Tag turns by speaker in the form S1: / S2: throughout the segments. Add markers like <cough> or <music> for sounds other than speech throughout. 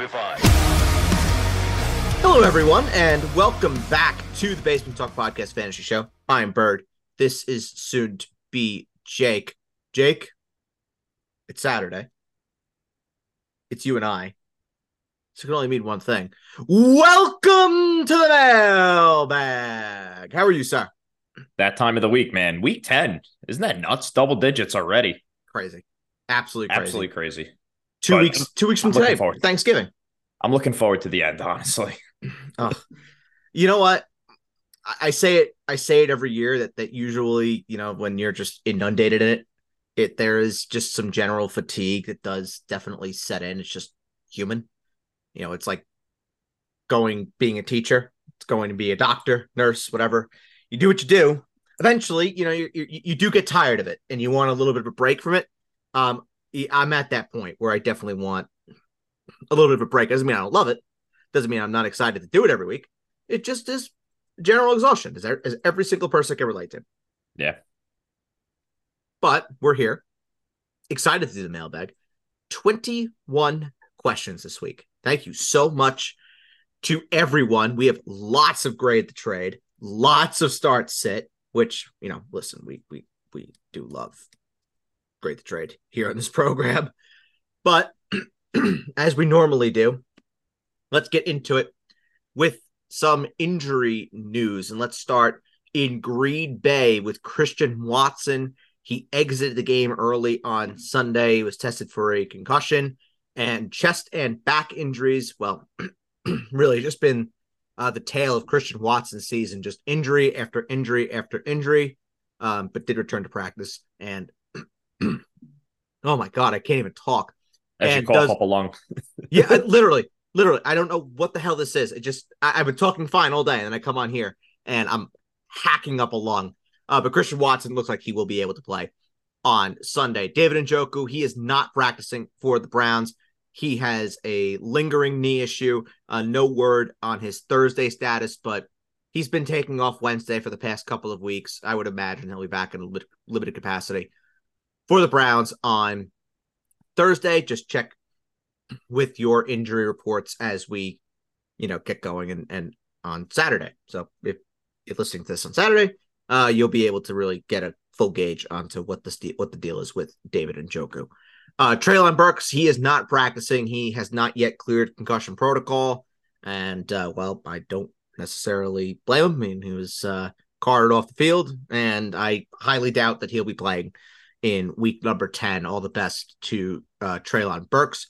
S1: be fine.
S2: Hello, everyone, and welcome back to the Basement Talk Podcast Fantasy Show. I'm Bird. This is soon to be Jake. Jake, it's Saturday. It's you and I. So it can only mean one thing. Welcome to the mailbag. How are you, sir?
S3: that time of the week, man. Week 10. Isn't that nuts? Double digits already.
S2: Crazy. Absolutely crazy.
S3: Absolutely crazy.
S2: Two
S3: But
S2: weeks two weeks from
S3: I'm
S2: today. Thanksgiving.
S3: I'm looking forward to the end, honestly. <laughs>
S2: Oh, you know what? I, I say it. I say it every year that that usually, you know, when you're just inundated in it, it there is just some general fatigue that does definitely set in. It's just human. You know, it's like going being a teacher. It's going to be a doctor, nurse, whatever. You do what you do. Eventually, you know, you you, you do get tired of it, and you want a little bit of a break from it. Um, I'm at that point where I definitely want a little bit of a break. Doesn't mean I don't love it. Doesn't mean I'm not excited to do it every week. It just is general exhaustion, as, as every single person can relate to.
S3: Yeah.
S2: But we're here, excited to do the mailbag. 21 questions this week. Thank you so much to everyone. We have lots of grade the trade, lots of start sit, which, you know, listen, we we we do love grade the trade here on this <laughs> program. But <clears throat> as we normally do, let's get into it with some injury news. And let's start in Green Bay with Christian Watson. He exited the game early on Sunday. He was tested for a concussion and chest and back injuries. Well, <clears throat> really just been uh, the tale of Christian Watson's season, just injury after injury after injury, um, but did return to practice. And oh my God, I can't even talk.
S3: As you
S2: And
S3: cough
S2: does-
S3: up a lung. <laughs>
S2: Yeah, literally, literally. I don't know what the hell this is. It just I, I've been talking fine all day, and then I come on here and I'm hacking up a lung. Uh, but Christian Watson looks like he will be able to play on Sunday. David Njoku, he is not practicing for the Browns. He has a lingering knee issue. Uh, no word on his Thursday status, but he's been taking off Wednesday for the past couple of weeks. I would imagine he'll be back in lit- limited capacity for the Browns on Thursday. Just check with your injury reports as we, you know, get going and, and on Saturday. So if you're listening to this on Saturday, uh, you'll be able to really get a full gauge onto what the what the deal is with David Njoku. Uh, Treylon Burks, he is not practicing. He has not yet cleared concussion protocol, and uh, well, I don't necessarily blame him. I mean, he was uh, carted off the field, and I highly doubt that he'll be playing in week number ten. All the best to uh, Treylon Burks.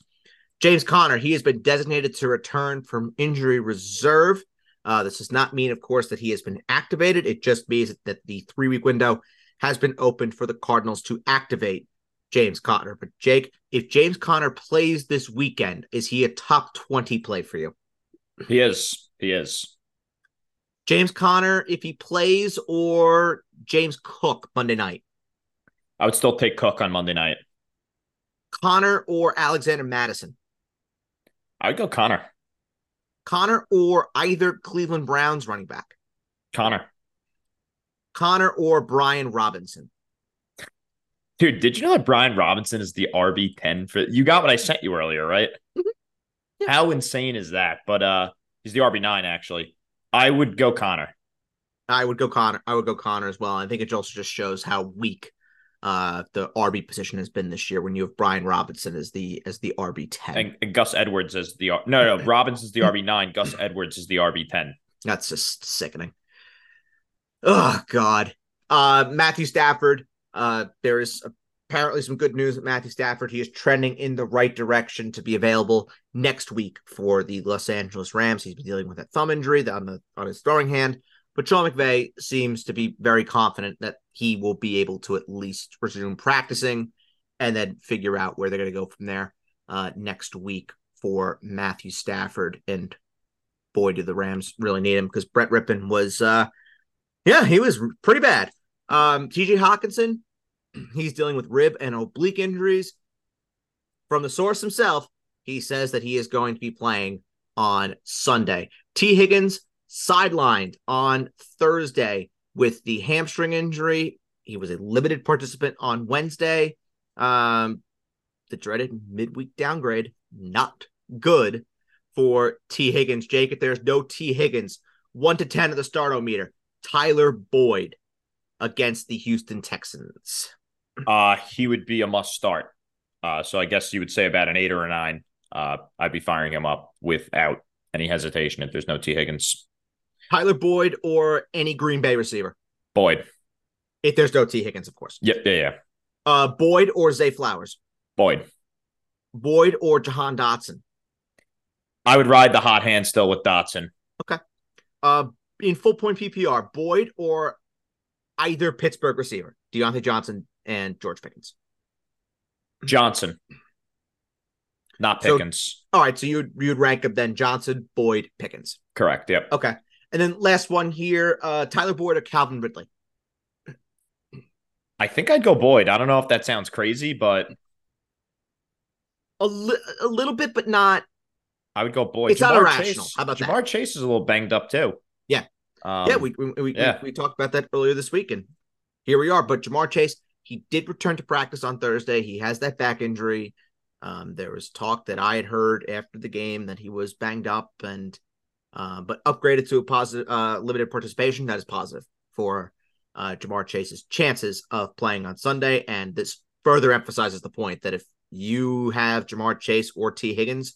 S2: James Conner, he has been designated to return from injury reserve. Uh, this does not mean, of course, that he has been activated. It just means that the three week window has been opened for the Cardinals to activate James Conner. But, Jake, if James Conner plays this weekend, is he a top 20 play for you?
S3: He is. He is.
S2: James Conner, if he plays, or James Cook Monday night?
S3: I would still take Cook on Monday night.
S2: Conner or Alexander Mattison?
S3: I would go Conner.
S2: Conner or either Cleveland Browns running back?
S3: Conner.
S2: Conner or Brian Robinson?
S3: Dude, did you know that Brian Robinson is the RB10 for you got what I sent you earlier, right?
S2: Mhm. Yeah.
S3: How insane is that? But uh he's the RB9 actually. I would go Conner.
S2: I would go Conner. I would go Conner as well. I think it also just shows how weak uh the RB position has been this year when you have Brian Robinson as the as the RB ten.
S3: And, and Gus Edwards as the no no <laughs> Robinson's the RB9, Gus Edwards is the RB10.
S2: That's just sickening. Oh God. Uh Matthew Stafford. Uh there is apparently some good news with Matthew Stafford. He is trending in the right direction to be available next week for the Los Angeles Rams. He's been dealing with that thumb injury on the on his throwing hand. But Sean McVay seems to be very confident that he will be able to at least resume practicing and then figure out where they're going to go from there uh, next week for Matthew Stafford. And boy, do the Rams really need him because Brett Rypien was, uh, yeah, he was pretty bad. Um, TJ Hockenson, <clears throat> he's dealing with rib and oblique injuries. From the source himself, he says that he is going to be playing on Sunday. Tee Higgins sidelined on Thursday with the hamstring injury. He was a limited participant on Wednesday. Um, the dreaded midweek downgrade, not good. for Tee Higgins. Jake, if there's no Tee Higgins, one to 10 at the start meter, Tyler Boyd against the Houston Texans.
S3: Uh, he would be a must start. Uh, so I guess you would say about an eight or a nine. Uh, I'd be firing him up without any hesitation if there's no Tee Higgins.
S2: Tyler Boyd or any Green Bay receiver.
S3: Boyd.
S2: If there's no Tee Higgins, of course.
S3: Yep. Yeah. Yeah.
S2: Uh, Boyd or Zay Flowers.
S3: Boyd.
S2: Boyd or Jahan Dotson.
S3: I would ride the hot hand still with Dotson.
S2: Okay. Uh, in full point PPR, Boyd or either Pittsburgh receiver, Diontae Johnson and George Pickens.
S3: Johnson, not
S2: So-
S3: Pickens.
S2: All right, so you'd you'd rank them then Johnson, Boyd, Pickens.
S3: Correct. Yep.
S2: Okay. And then last one here, uh, Tyler Boyd or Calvin Ridley.
S3: I think I'd go Boyd. I don't know if that sounds crazy, but
S2: A, li- a little bit, but not.
S3: I would go Boyd.
S2: It's not irrational.
S3: Chase,
S2: How about that?
S3: Ja'Marr Chase is a little banged up too.
S2: Yeah.
S3: Um,
S2: yeah, we we, we,
S3: yeah.
S2: we we talked about that earlier this week, and here we are. But Ja'Marr Chase, he did return to practice on Thursday. He has that back injury. Um, there was talk that I had heard after the game that he was banged up, and uh, but upgraded to a positive, uh, limited participation. That is positive for uh, Ja'Marr Chase's chances of playing on Sunday, and this further emphasizes the point that if you have Ja'Marr Chase or Tee Higgins,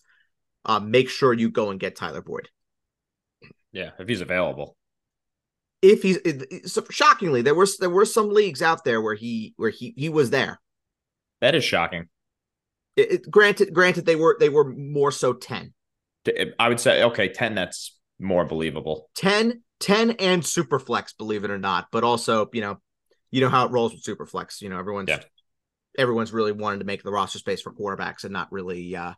S2: uh, make sure you go and get Tyler Boyd.
S3: yeah, if he's available.
S2: if he's so shockingly there was there were some leagues out there where he where he he was there
S3: That is shocking.
S2: it, it- granted granted they were they were more so 10
S3: I would say okay, ten. That's more believable.
S2: 10 10 and superflex believe it or not but also you know you know how it rolls with superflex you know everyone's
S3: Yeah.
S2: everyone's really wanted to make the roster space for quarterbacks and not really uh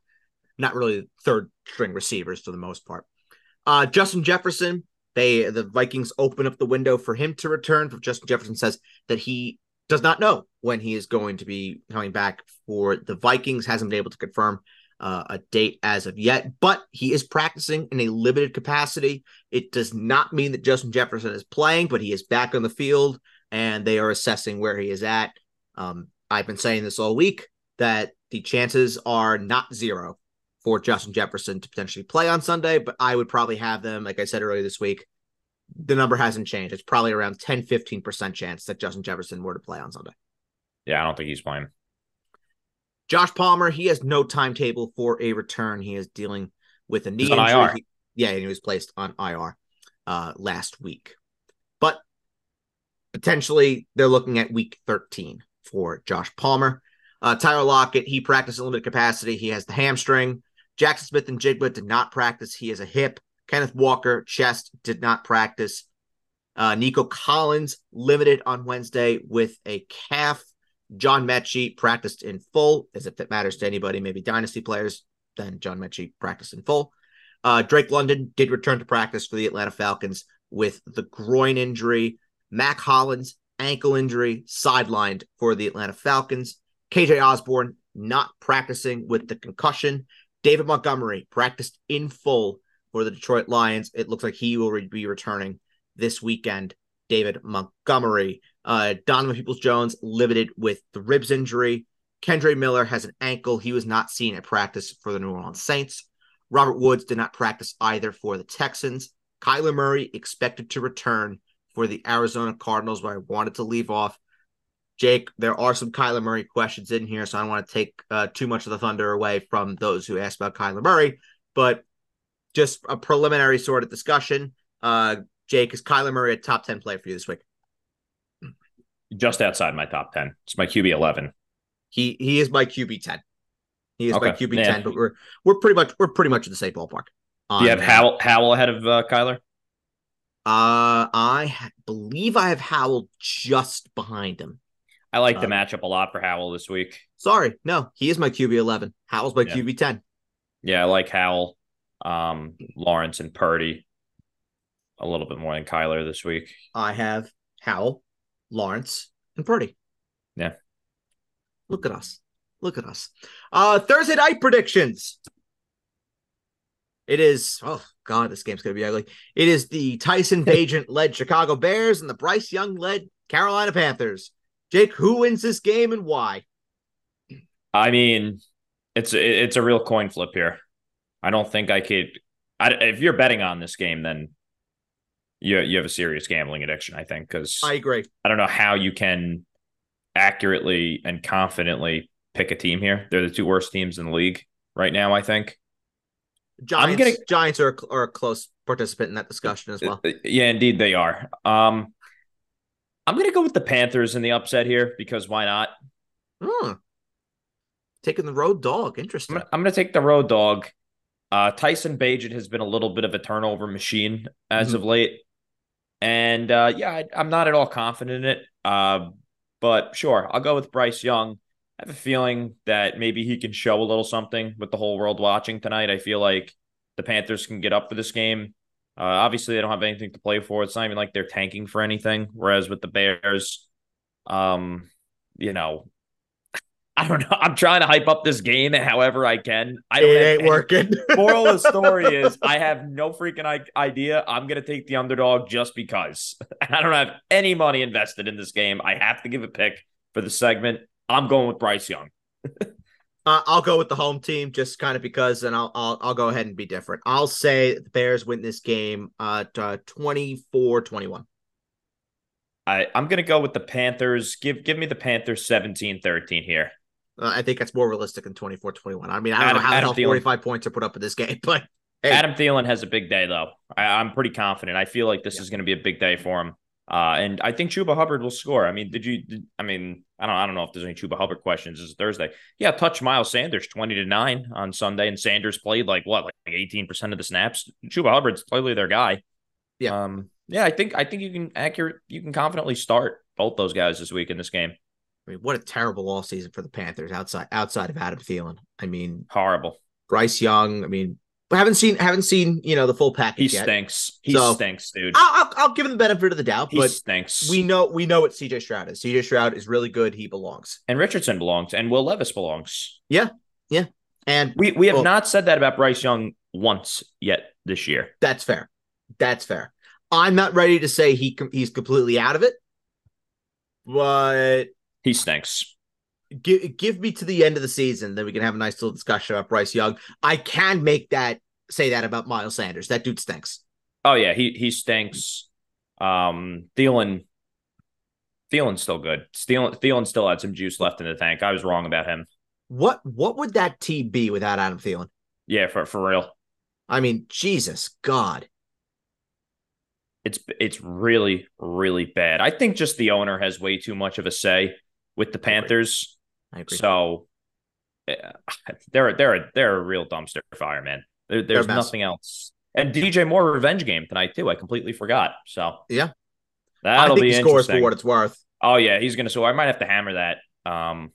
S2: not really third string receivers for the most part uh justin jefferson they the vikings open up the window for him to return but justin jefferson says that he does not know when he is going to be coming back for the vikings hasn't been able to confirm uh, a date as of yet, but he is practicing in a limited capacity. It does not mean that Justin Jefferson is playing, but he is back on the field and they are assessing where he is at. Um, I've been saying this all week that the chances are not zero for Justin Jefferson to potentially play on Sunday, but I would probably have them, like I said earlier this week, the number hasn't changed. It's probably around 10 15% chance that Justin Jefferson were to play on Sunday.
S3: Yeah, I don't think he's playing.
S2: Josh Palmer, he has no timetable for a return. He is dealing with a knee
S3: on
S2: injury.
S3: IR.
S2: He- yeah, and he was placed on IR uh, last week. But potentially they're looking at week 13 for Josh Palmer. Uh, Tyler Lockett, he practiced in limited capacity. He has the hamstring. Jaxon Smith-Njigba did not practice. He has a hip. Kenneth Walker, chest, did not practice. Uh, Nico Collins, limited on Wednesday with a calf. John Metchie practiced in full, as if that matters to anybody, maybe dynasty players. Then John Metchie practiced in full. Uh, Drake London did return to practice for the Atlanta Falcons with the groin injury. Mack Hollins, ankle injury, sidelined for the Atlanta Falcons. KJ Osborn not practicing with the concussion. David Montgomery practiced in full for the Detroit Lions. It looks like he will be returning this weekend. David Montgomery. Uh, Donovan Peoples Jones limited with the ribs injury. Kendre Miller has an ankle. He was not seen at practice for the New Orleans Saints. Robert Woods did not practice either for the Texans. Kyler Murray expected to return for the Arizona Cardinals, but I wanted to leave off. Jake, there are some Kyler Murray questions in here, so I don't want to take uh, too much of the thunder away from those who asked about Kyler Murray, but just a preliminary sort of discussion. Uh, Jake, is Kyler Murray a top 10 player for you this week?
S3: Just outside my top ten. It's my QB eleven.
S2: He he is my QB 10. He is my QB
S3: yeah.
S2: 10, but we're we're pretty much we're pretty much in the same ballpark.
S3: Do you have
S2: uh,
S3: Howell, Howell ahead of uh, Kyler?
S2: Uh, I ha- believe I have Howell just behind him.
S3: I like the
S2: Um,
S3: matchup a lot for Howell this week.
S2: Sorry, no, he is my QB eleven. Howell's my
S3: Yeah.
S2: QB ten.
S3: Yeah, I like Howell, um, Lawrence, and Purdy a little bit more than Kyler this week.
S2: I have Howell, Lawrence, and Purdy.
S3: Yeah.
S2: Look at us. Look at us. Uh Thursday night predictions. It is oh god, this game's gonna be ugly. It is the Tyson <laughs> Bagent led Chicago Bears and the Bryce Young led Carolina Panthers. Jake, who wins this game and why?
S3: I mean, it's it's a real coin flip here. I don't think I could. I, if you're betting on this game, then you you have a serious gambling addiction. I think because
S2: I agree.
S3: I don't know how you can accurately and confidently pick a team here. They're the two worst teams in the league right now. I think.
S2: Giants, gonna, Giants are, are a close participant in that discussion as well.
S3: Uh, yeah, indeed they are. Um, I'm going to go with the Panthers in the upset here because why not?
S2: Hmm. Taking the road dog. Interesting.
S3: I'm, going to take the road dog. Uh, Tyson Bagent has been a little bit of a turnover machine as mm-hmm. of late. And uh, yeah, I, am not at all confident in it. Uh, but sure, I'll go with Bryce Young. I have a feeling that maybe he can show a little something with the whole world watching tonight. I feel like the Panthers can get up for this game. Uh, obviously, they don't have anything to play for. It's not even like they're tanking for anything. Whereas with the Bears, um, you know, I don't know. I'm trying to hype up this game however I can. I
S2: it ain't any, working.
S3: moral of the <laughs> story is I have no freaking idea. I'm gonna take the underdog just because. <laughs> I don't have any money invested in this game. I have to give a pick for the segment. I'm going with Bryce Young. <laughs>
S2: uh, I'll go with the home team just kind of because, and I'll, I'll I'll go ahead and be different. I'll say the Bears win this game uh, uh 24-21.
S3: I, I'm going to go with the Panthers. Give give me the Panthers 17-13 here.
S2: Uh, I think that's more realistic than 24 21. I mean, I don't Adam, know how Adam the hell 45 points are put up in this game, <laughs> but
S3: hey. Adam Thielen has a big day, though. I, am pretty confident. I feel like this yeah. is going to be a big day for him. Uh, and I think Chuba Hubbard will score. I mean, did you? Did, I mean, I don't. I don't know if there's any Chuba Hubbard questions. It's Thursday. Yeah, touch Miles Sanders twenty to nine on Sunday, and Sanders played like what, like eighteen percent of the snaps. Chuba Hubbard's clearly their guy. Yeah. Um. Yeah, I think I think you can accurate. You can confidently start both those guys this week in this game.
S2: I mean, what a terrible all season for the Panthers outside outside of Adam Thielen. I mean,
S3: horrible.
S2: Bryce Young. I mean, but haven't seen haven't seen you know the full package.
S3: He
S2: yet.
S3: stinks. He so, stinks, dude.
S2: I'll, I'll, I'll, give him the benefit of the doubt.
S3: He
S2: but
S3: stinks.
S2: We know we know what CJ Stroud is. CJ Stroud is really good. He belongs.
S3: And Richardson belongs. And Will Levis belongs.
S2: Yeah, yeah. And
S3: we we have well, not said that about Bryce Young once yet this year.
S2: That's fair. That's fair. I'm not ready to say he he's completely out of it, but
S3: he stinks
S2: give give me to the end of the season, then we can have a nice little discussion about Bryce Young. I can make that say that about Miles Sanders. That dude stinks.
S3: Oh yeah, he he stinks. Um, Thielen, Thielen's still good. Thielen, Thielen still had some juice left in the tank. I was wrong about him.
S2: What what would that team be without Adam Thielen?
S3: Yeah, for for real.
S2: I mean, Jesus God.
S3: It's it's really really bad. I think just the owner has way too much of a say with the Panthers. I agree. So <laughs> they're they're they're a real dumpster fire, man. There, there's nothing else. And DJ Moore revenge game tonight too. I completely forgot. So
S2: yeah,
S3: that'll be
S2: scores for what it's worth.
S3: Oh yeah, he's gonna score. I might have to hammer that um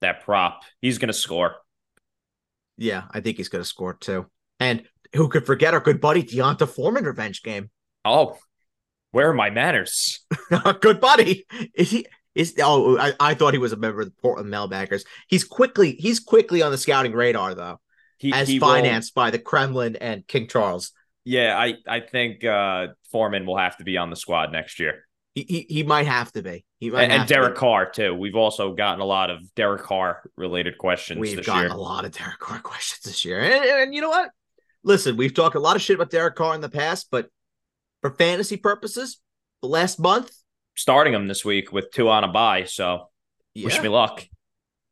S3: that prop. He's gonna score.
S2: Yeah, I think he's gonna score too. And who could forget our good buddy D'Onta Foreman revenge game?
S3: Oh, where are my manners? <laughs>
S2: good buddy. Is he? Is oh I, I thought he was a member of the Portland Mailbaggers. He's quickly he's quickly on the scouting radar though, he, as he financed will, by the Kremlin and King Charles.
S3: Yeah, I I think uh, Foreman will have to be on the squad next year.
S2: He he, he might have to be. He
S3: might and, and Derek Carr too. We've also gotten a lot of Derek Carr related questions.
S2: We've gotten year. a lot of Derek Carr <laughs> questions this year, and, and you know what? Listen, we've talked a lot of shit about Derek Carr in the past, but for fantasy purposes, the last month
S3: starting him this week with two on a bye. So yeah. wish me luck.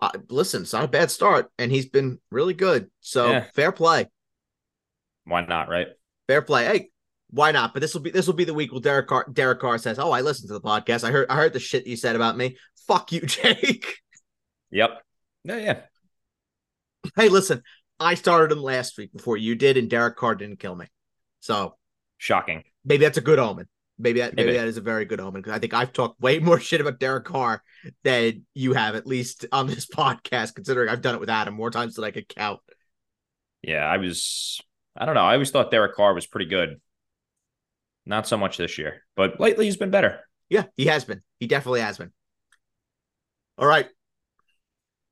S2: Uh, listen, it's not a bad start, and he's been really good. So yeah. fair play.
S3: Why not? Right?
S2: Fair play. Hey, why not? But this will be this will be the week where Derek Carr, Derek Carr says, "Oh, I listened to the podcast. I heard I heard the shit you said about me. Fuck you, <laughs> Jake."
S3: Yep. Yeah, yeah.
S2: Hey, listen, I started him last week before you did, and Derek Carr didn't kill me. So
S3: shocking.
S2: Maybe that's a good omen. Maybe that maybe, maybe that is a very good omen because I think I've talked way more <laughs> shit about Derek Carr than you have, at least on this <laughs> podcast, considering I've done it with Adam more times than I could count.
S3: Yeah, I was I don't know. I always thought Derek Carr was pretty good. Not so much this year, but lately he's been better.
S2: Yeah, he has been. He definitely has been. All right.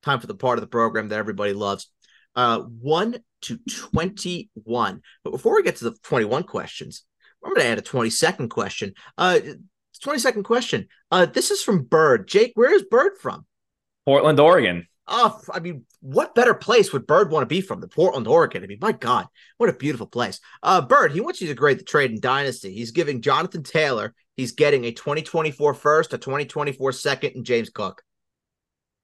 S2: Time for the part of the program that everybody loves. Uh 1 to 21. But before we get to the 21 questions, I'm going to add a 20 second question. Uh, 20 second question. Uh, this is from Bird. Jake, where is Bird from?
S3: Portland, Oregon.
S2: Oh, I mean, what better place would Bird want to be from than Portland, Oregon? I mean, my God, what a beautiful place. Uh, Bird, he wants you to grade the trade in Dynasty. He's giving Jonathan Taylor, he's getting a 2024 first, a 2024 second, and James Cook.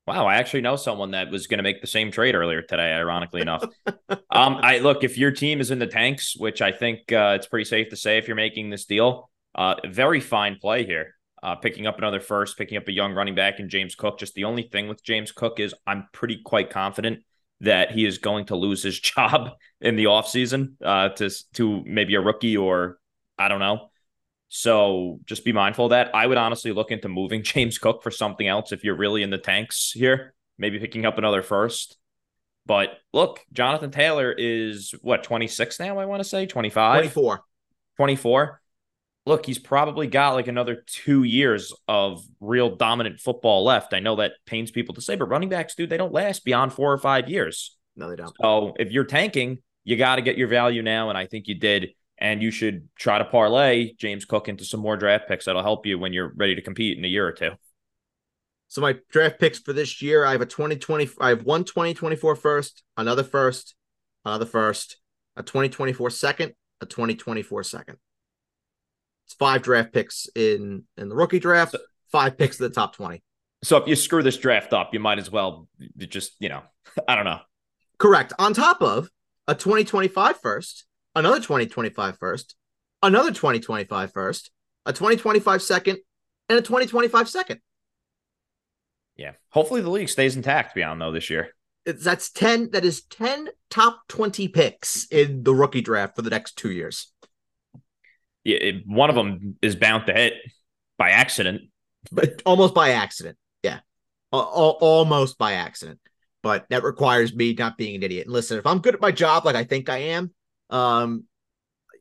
S3: Wow, I actually know someone that was going to make the same trade earlier today. Ironically enough, <laughs> um, I look if your team is in the tanks, which I think uh, it's pretty safe to say if you're making this deal, uh, very fine play here. Uh, picking up another first, picking up a young running back and James Cook. Just the only thing with James Cook is I'm pretty quite confident that he is going to lose his <laughs> job in the offseason uh, to to maybe a rookie or I don't know. So just be mindful of that. I would honestly look into moving <laughs> James Cook for something else if you're really in the tanks here, maybe picking up another first. But look, Jonathan Taylor is what, 26 now, I want to say? 25?
S2: 24.
S3: 24. Look, he's probably got like another two years of real dominant football left. I know that pains people to say, but running backs, dude, they don't last beyond four or five years.
S2: No, they don't.
S3: So if you're tanking, you got to get your value now. And I think you did and you should try to parlay James Cook into some more draft picks that'll help you when you're ready to compete in a year or two.
S2: So my draft picks for this year, I have a 2020, I have one 2024 first, another first, another first, a 2024 second, a 2024 second. It's five draft picks in in the rookie draft, five picks in the top 20.
S3: So if you screw this draft up, you might as well just, you know, <laughs> I don't know.
S2: Correct. On top of a 2025 first, another 2025 first, another 2025 first, a 2025 second, and a 2025 second.
S3: Yeah. Hopefully the league stays intact beyond though this year.
S2: It's, that's 10 that is 10 top 20 picks in the rookie draft for the next 2 years.
S3: Yeah, it, one of them is bound to hit by accident.
S2: But almost by accident. Yeah. almost by accident. But that requires me not being an idiot. And listen, if I'm good at my job like I think I am, um,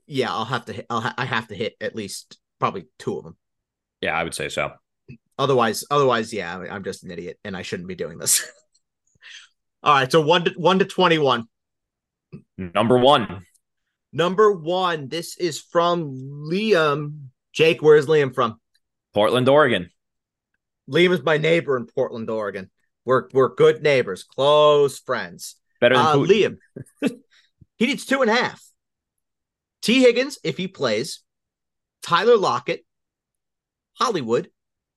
S2: yeah, I'll have to. Hit, I'll ha- I have to hit at least probably two of them.
S3: Yeah, I would say so.
S2: Otherwise, otherwise, yeah, I'm just an idiot, and I shouldn't be doing this. <laughs> All right, so one to one to twenty one.
S3: Number one.
S2: Number one. This is from Liam. Jake, where's Liam from?
S3: Portland, Oregon.
S2: Liam is my neighbor in Portland, Oregon. We're we're good neighbors, close friends.
S3: Better than
S2: uh, Liam. <laughs> He needs two and a half. Tee Higgins, if he plays, Tyler Lockett, Hollywood,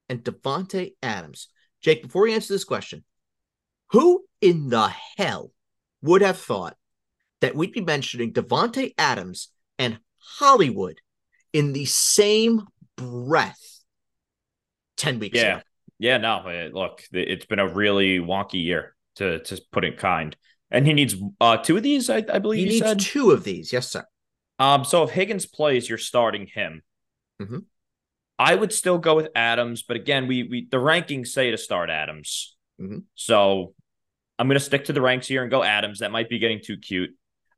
S2: and Davante Adams. Jake, before we answer this question, who in the hell would have thought that we'd be mentioning Davante Adams and Hollywood in the same breath 10 weeks
S3: yeah.
S2: ago?
S3: Yeah, no, look, it's been a really wonky year to to put it kind. And he needs uh, two of these, I, I believe.
S2: He needs
S3: said.
S2: two of these, yes, sir.
S3: Um, so if Higgins plays, you're starting him.
S2: Mm-hmm.
S3: I would still go with Adams, but again, we we the rankings say to start Adams.
S2: Mm-hmm.
S3: So I'm gonna stick to the ranks here and go Adams. That might be getting too cute.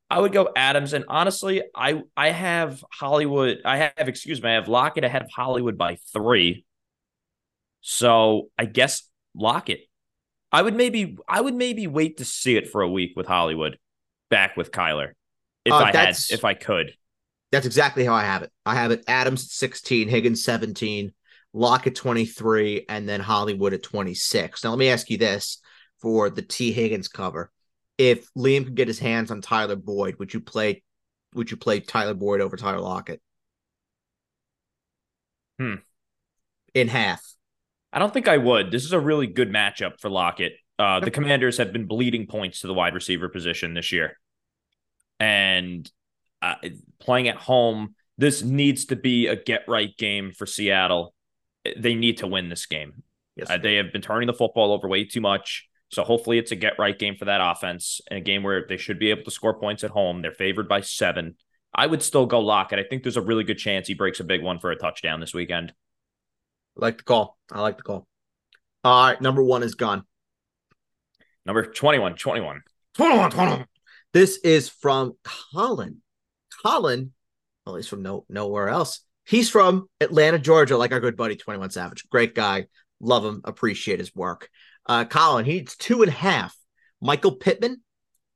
S3: I would go Adams, and honestly, I I have Hollywood. I have excuse me, I have Lockett ahead of Hollywood by three. So I guess Lockett. I would maybe I would maybe wait to see it for a week with Hollywood, back with Kyler, if uh, I had if I could.
S2: That's exactly how I have it. I have it Adams 16, Higgins 17, Lockett 23, and then Hollywood at 26. Now let me ask you this for the Tee Higgins cover. If Liam could get his hands on Tyler Boyd, would you play would you play Tyler Boyd over Tyler Lockett?
S3: Hmm.
S2: In half.
S3: I don't think I would. This is a really good matchup for Lockett. Uh, the Commanders have been bleeding points to the wide receiver position this year, and uh, playing at home, this needs to be a get right game for Seattle. They need to win this game.
S2: Yes,
S3: uh, they have been turning the football over way too much. So hopefully it's a get right game for that offense and a game where they should be able to score points at home. They're favored by seven. I would still go Lockett. I think there's a really good chance he breaks a big one for a touchdown this weekend.
S2: I like the call. I like the call. All right, number one is gone.
S3: Number 21, 21.
S2: 21, 21. This is from Colin. Colin, well, he's from no nowhere else. He's from Atlanta, Georgia, like our good buddy 21 Savage. Great guy. Love him. Appreciate his work. Uh, Colin, he needs two and a half. Michael Pittman,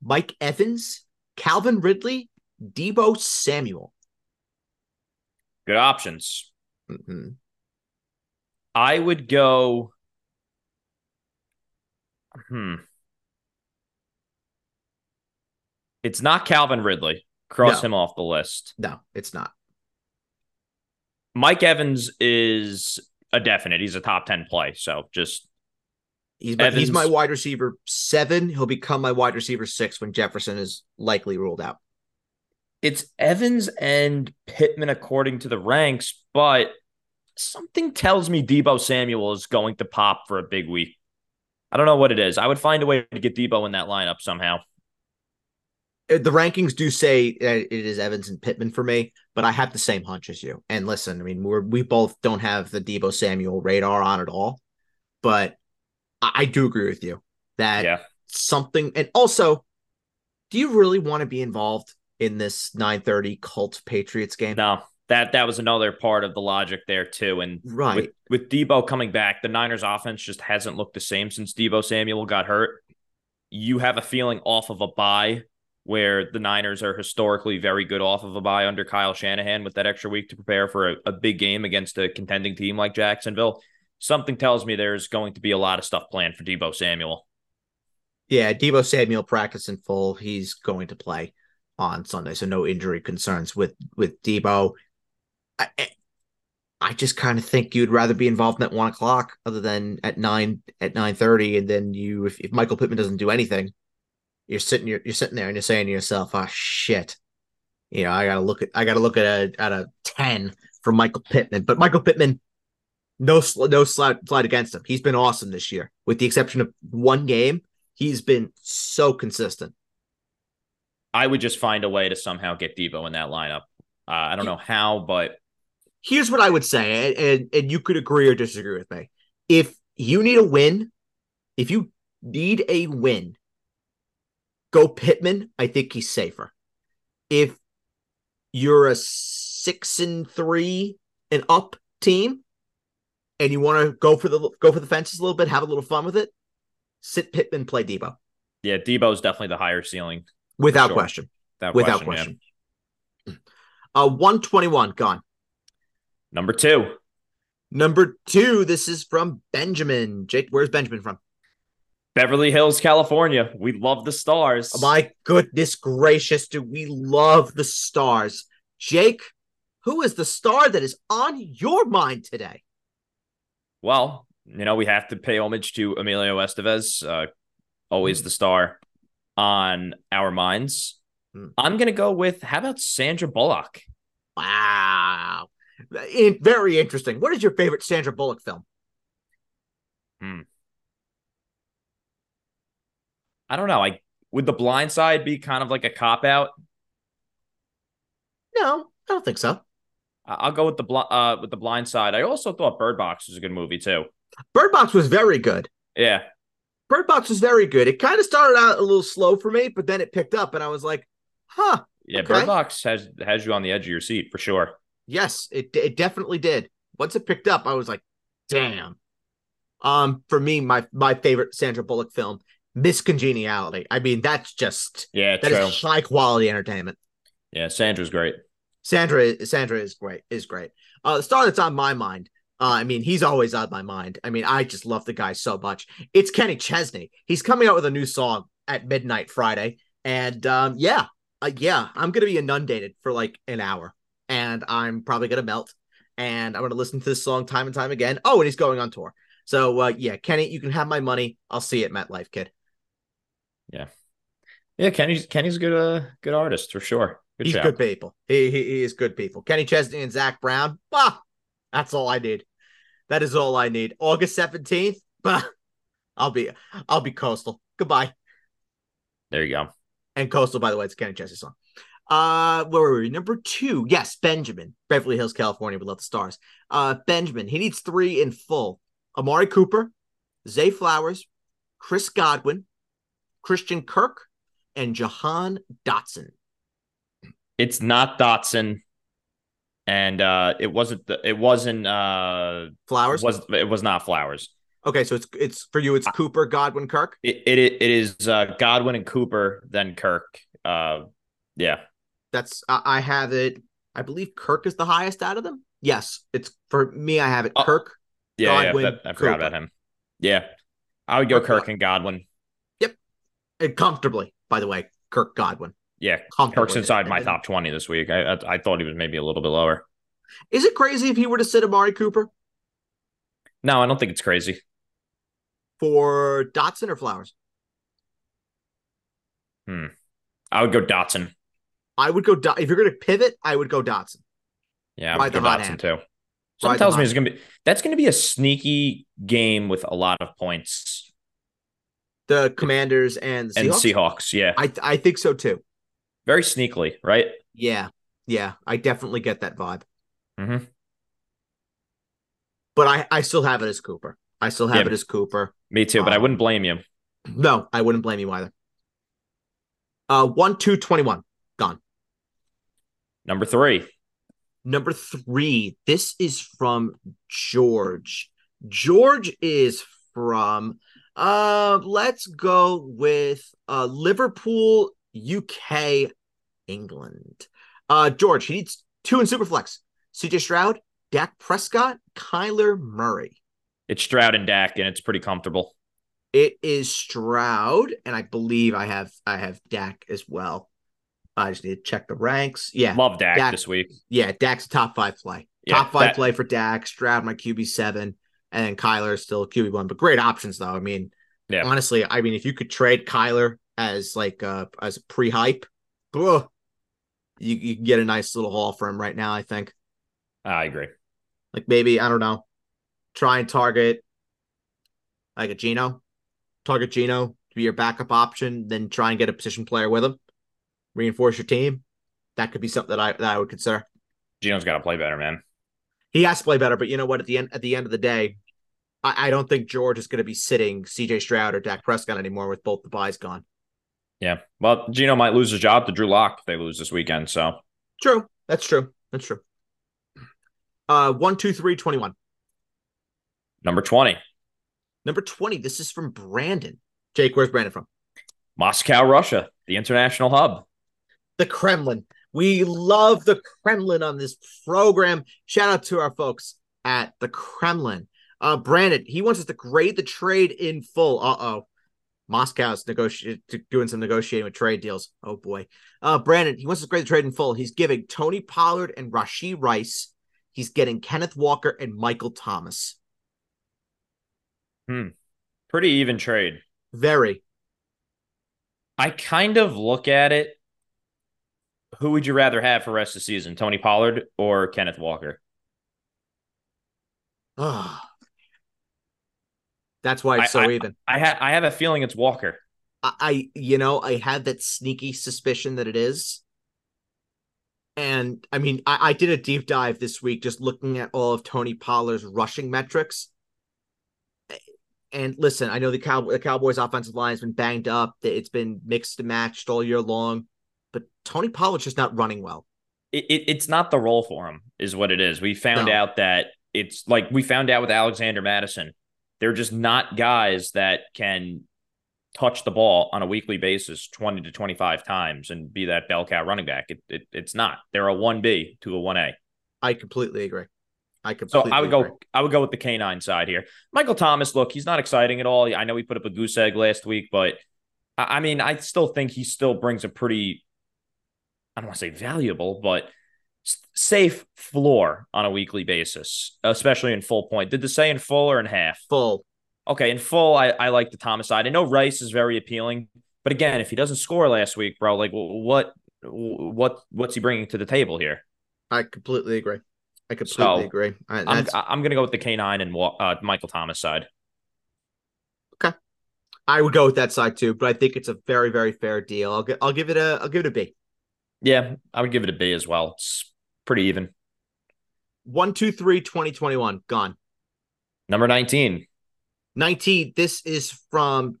S2: Mike Evans, Calvin Ridley, Deebo Samuel.
S3: Good options.
S2: Mm-hmm.
S3: I would go. Hmm. It's not Calvin Ridley. Cross
S2: no.
S3: him off the list.
S2: No, it's not.
S3: Mike Evans is a definite. He's a top 10 play. So just.
S2: He's my, he's my wide receiver seven. He'll become my wide receiver six when Jefferson is likely ruled out.
S3: It's Evans and Pittman according to the ranks, but something tells me Deebo Samuel is going to pop for a big week. I don't know what it is. I would find a way to get Deebo in that lineup somehow.
S2: Uh, The rankings do say it is Evans and Pittman for me, but I have the same hunch as you. And listen, I mean, we're we both don't have the Deebo Samuel radar on at all, but I, I do agree with you that
S3: Yeah.
S2: something. And also, do you really want to be involved in this 9:30 Colts Patriots game?
S3: No, that that was another part of the logic there too. And
S2: Right.
S3: with with Deebo coming back, the Niners offense just hasn't looked the same since Deebo Samuel got hurt. You have a feeling off of a bye where the Niners are historically very good off of a bye under Kyle Shanahan with that extra week to prepare for a, a big game against a contending team like Jacksonville. Something tells me there's going to be a lot of stuff planned for Deebo Samuel.
S2: Yeah, Deebo Samuel practice in full. He's going to play on Sunday, so no injury concerns with with Deebo. I, I- just kind of think you'd rather be involved in at one o'clock, other than at nine at nine thirty, and then you, if, if Michael Pittman doesn't do anything, you're sitting you're, you're sitting there and you're saying to yourself, "Ah, shit." You know, I gotta look at I gotta look at a at a ten for Michael Pittman, but Michael Pittman, no sl- no slide slide against him. He's been awesome this year, with the exception of one game. He's been so consistent.
S3: I would just find a way to somehow get Deebo in that lineup. Uh, I don't know how, but
S2: Here's what I would say, and, and you could agree or disagree with me. If you need a win, if you need a win, go Pittman. I think he's safer. If you're a six and three and up team, and you want to go for the go for the fences a little bit, have a little fun with it, sit Pittman, play Deebo
S3: yeah, Deebo's definitely the higher ceiling.
S2: without
S3: Sure.
S2: question.
S3: Without,
S2: Without
S3: question.
S2: question. <clears throat> Uh, one twenty one gone.
S3: Number two,
S2: Number two, this is from Benjamin. Jake, where's Benjamin from?
S3: Beverly Hills, California. We love the stars.
S2: My goodness gracious, do we love the stars? Jake, who is the star that is on your mind today?
S3: Well, you know, we have to pay homage to Emilio Estevez, uh, always the star on our minds.
S2: Hmm.
S3: I'm going to go with how about Sandra Bullock?
S2: Wow. In- very interesting. What is your favorite Sandra Bullock film? Hmm.
S3: I don't know. I would the blind side be kind of like a cop out?
S2: No, I don't think so.
S3: I'll go with the bl- uh with the blind side. I also thought Bird Box was a good movie too.
S2: Bird Box was very good.
S3: Yeah.
S2: Bird Box was very good. It kind of started out a little slow for me, but then it picked up, and I was like, huh,
S3: Yeah,
S2: Okay.
S3: Bird Box has has you on the edge of your seat for sure.
S2: Yes, it it definitely did. Once it picked up, I was like, damn. Um, for me, my my favorite Sandra Bullock film, Miss Congeniality. I mean, that's just
S3: Yeah,
S2: that is
S3: true.
S2: high quality entertainment.
S3: Yeah, Sandra's great.
S2: Sandra Sandra is great, is great. Uh the star that's on my mind. Uh, I mean, he's always on my mind. I mean, I just love the guy so much. It's Kenny Chesney. He's coming out with a new song at midnight Friday, and um, yeah, uh, yeah, I'm gonna be inundated for like an hour, and I'm probably gonna melt, and I'm gonna listen to this song time and time again. Oh, and he's going on tour. So uh, yeah, Kenny, you can have my money. I'll see you at MetLife, kid.
S3: Yeah, yeah. Kenny's Kenny's a good uh good artist for sure. Good
S2: He's
S3: shout.
S2: good people. He, he he is good people. Kenny Chesney and Zac Brown. Bah, that's all I need. That is all I need. August seventeenth. <laughs> Bah, I'll be I'll be coastal. Goodbye.
S3: There you go.
S2: And coastal, by the way, it's Kenny Chesney song. Uh, where were we? Number two. Yes, Benjamin, Beverly Hills, California. We love the stars. Uh, Benjamin. He needs three in full. Amari Cooper, Zay Flowers, Chris Godwin, Christian Kirk, and Jahan Dotson.
S3: It's not Dotson, and uh, it wasn't. The, it wasn't. Uh,
S2: Flowers.
S3: was it was not Flowers.
S2: Okay, so it's it's for you. It's Cooper, Godwin, Kirk.
S3: It it it is uh, Godwin and Cooper, then Kirk. Uh, yeah,
S2: That's I, I have it. I believe Kirk is the highest out of them. Yes, it's for me. I have it.
S3: Oh,
S2: Kirk
S3: yeah,
S2: Godwin,
S3: yeah. that- I forgot
S2: Cooper.
S3: about him. Yeah, I would go
S2: Kirk
S3: Kirk and Godwin.
S2: Yep, and comfortably. By the way, Kirk Godwin.
S3: Yeah. Kirk's inside my
S2: And-
S3: top twenty this week. I, I I thought he was maybe a little bit lower.
S2: Is it crazy if he were to sit Amari Cooper
S3: No, I don't think it's crazy.
S2: for Dotson or Flowers? Hmm.
S3: I would go Dotson.
S2: I would go. If you're going to pivot, I would go Dotson.
S3: Yeah, I would go Dotson
S2: hand.
S3: too. Something tells me it's gonna be that's gonna be a sneaky game with a lot of points.
S2: The Commanders and the
S3: And
S2: Seahawks.
S3: Seahawks, yeah.
S2: I I think so too.
S3: Very sneakily, right?
S2: Yeah, yeah. I definitely get that vibe.
S3: Mhm.
S2: But I I still have it as Cooper. I still have
S3: Yeah.
S2: it as Cooper.
S3: Me too, but I
S2: Um,
S3: wouldn't blame you.
S2: No, I wouldn't blame you either. Uh, one, two, 21. Gone.
S3: Number three.
S2: Number three. This is from George. George is from. Uh, let's go with uh Liverpool, UK, England. Uh, George. He needs two in Superflex. CJ Stroud, Dak Prescott, Kyler Murray.
S3: It's Stroud and Dak, and it's pretty comfortable.
S2: It is Stroud, and I believe I have I have Dak as well. I just need to check the ranks. Yeah,
S3: Love Dak,
S2: Dak-
S3: this week.
S2: yeah, Dak's top five play.
S3: Yeah,
S2: top five
S3: that-
S2: play for Dak. Stroud my QB seven, and then Kyler is still QB one. But great options though. I mean,
S3: Yeah.
S2: honestly, I mean, if you could trade Kyler as like uh as a pre hype, you you can get a nice little haul for him right now. I think
S3: I agree.
S2: like maybe I don't know, try and target like a Geno, target Geno to be your backup option, then try and get a position player with him, reinforce your team. That could be something that I that I would consider.
S3: Geno's got to play better, man.
S2: He has to play better, but you know what? At the end at the end of the day, I, I don't think George is going to be sitting C.J. Stroud or Dak Prescott anymore with both the buys gone.
S3: Yeah. Well, Geno might lose his job to Drew Lock if they lose this weekend. So
S2: True, that's true. That's true. Uh, one, two, three, 21.
S3: number 20,
S2: Number 20, this is from Brandon. Jake, where's Brandon from?
S3: Moscow, Russia, the international hub.
S2: The Kremlin. We love the Kremlin on this program. Shout out to our folks at the Kremlin. Uh, Brandon, he wants us to grade the trade in full. Uh oh. Moscow's negotiating, doing some negotiating with trade deals. Oh boy. Uh, Brandon, he wants us to grade the trade in full. He's giving Tony Pollard and Rashee Rice. He's getting Kenneth Walker and Michael Thomas. Hmm.
S3: Pretty even trade.
S2: Very.
S3: I kind of look at it. Who would you rather have for rest of the season, Tony Pollard or Kenneth Walker?
S2: Oh. <sighs> That's why it's
S3: I-
S2: so even.
S3: I ha- I have a feeling it's Walker.
S2: I, I you know I have that sneaky suspicion that it is. And I mean, I, I did a deep dive this week just looking at all of Tony Pollard's rushing metrics. And listen, I know the Cow the Cowboys' offensive line has been banged up. It's been mixed and matched all year long, but Tony Pollard's just not running well.
S3: It, it, it's not the role for him, is what it is. We found
S2: No.
S3: out that it's like we found out with Alexander Mattison. They're just not guys that can touch the ball on a weekly basis 20 to 25 times and be that bell cow running back. It, it it's not. They're a 1B to a 1A.
S2: I completely agree. I
S3: So I would
S2: agree.
S3: go I would go with the canine side here. Michael Thomas, look, he's not exciting at all. I know he put up a goose egg last week, but I, I mean, I still think he still brings a pretty I don't want to say valuable, but safe floor on a weekly basis, especially in full point. Did the say in full or in half?
S2: full.
S3: Okay, in full, I, I like the Thomas side. I know Rice is very appealing, but again, if he doesn't score last week, bro, like what what what's he bringing to the table here?
S2: I completely agree. I completely
S3: So,
S2: agree. I,
S3: I'm I'm gonna go with the K nine and uh, Michael Thomas side.
S2: Okay, I would go with that side too, but I think it's a very, very fair deal. I'll get, I'll give it a, I'll give it a B.
S3: Yeah, I would give it a B as well. It's pretty even.
S2: One, two, three, 2021, gone.
S3: Number 19.
S2: 19. This is from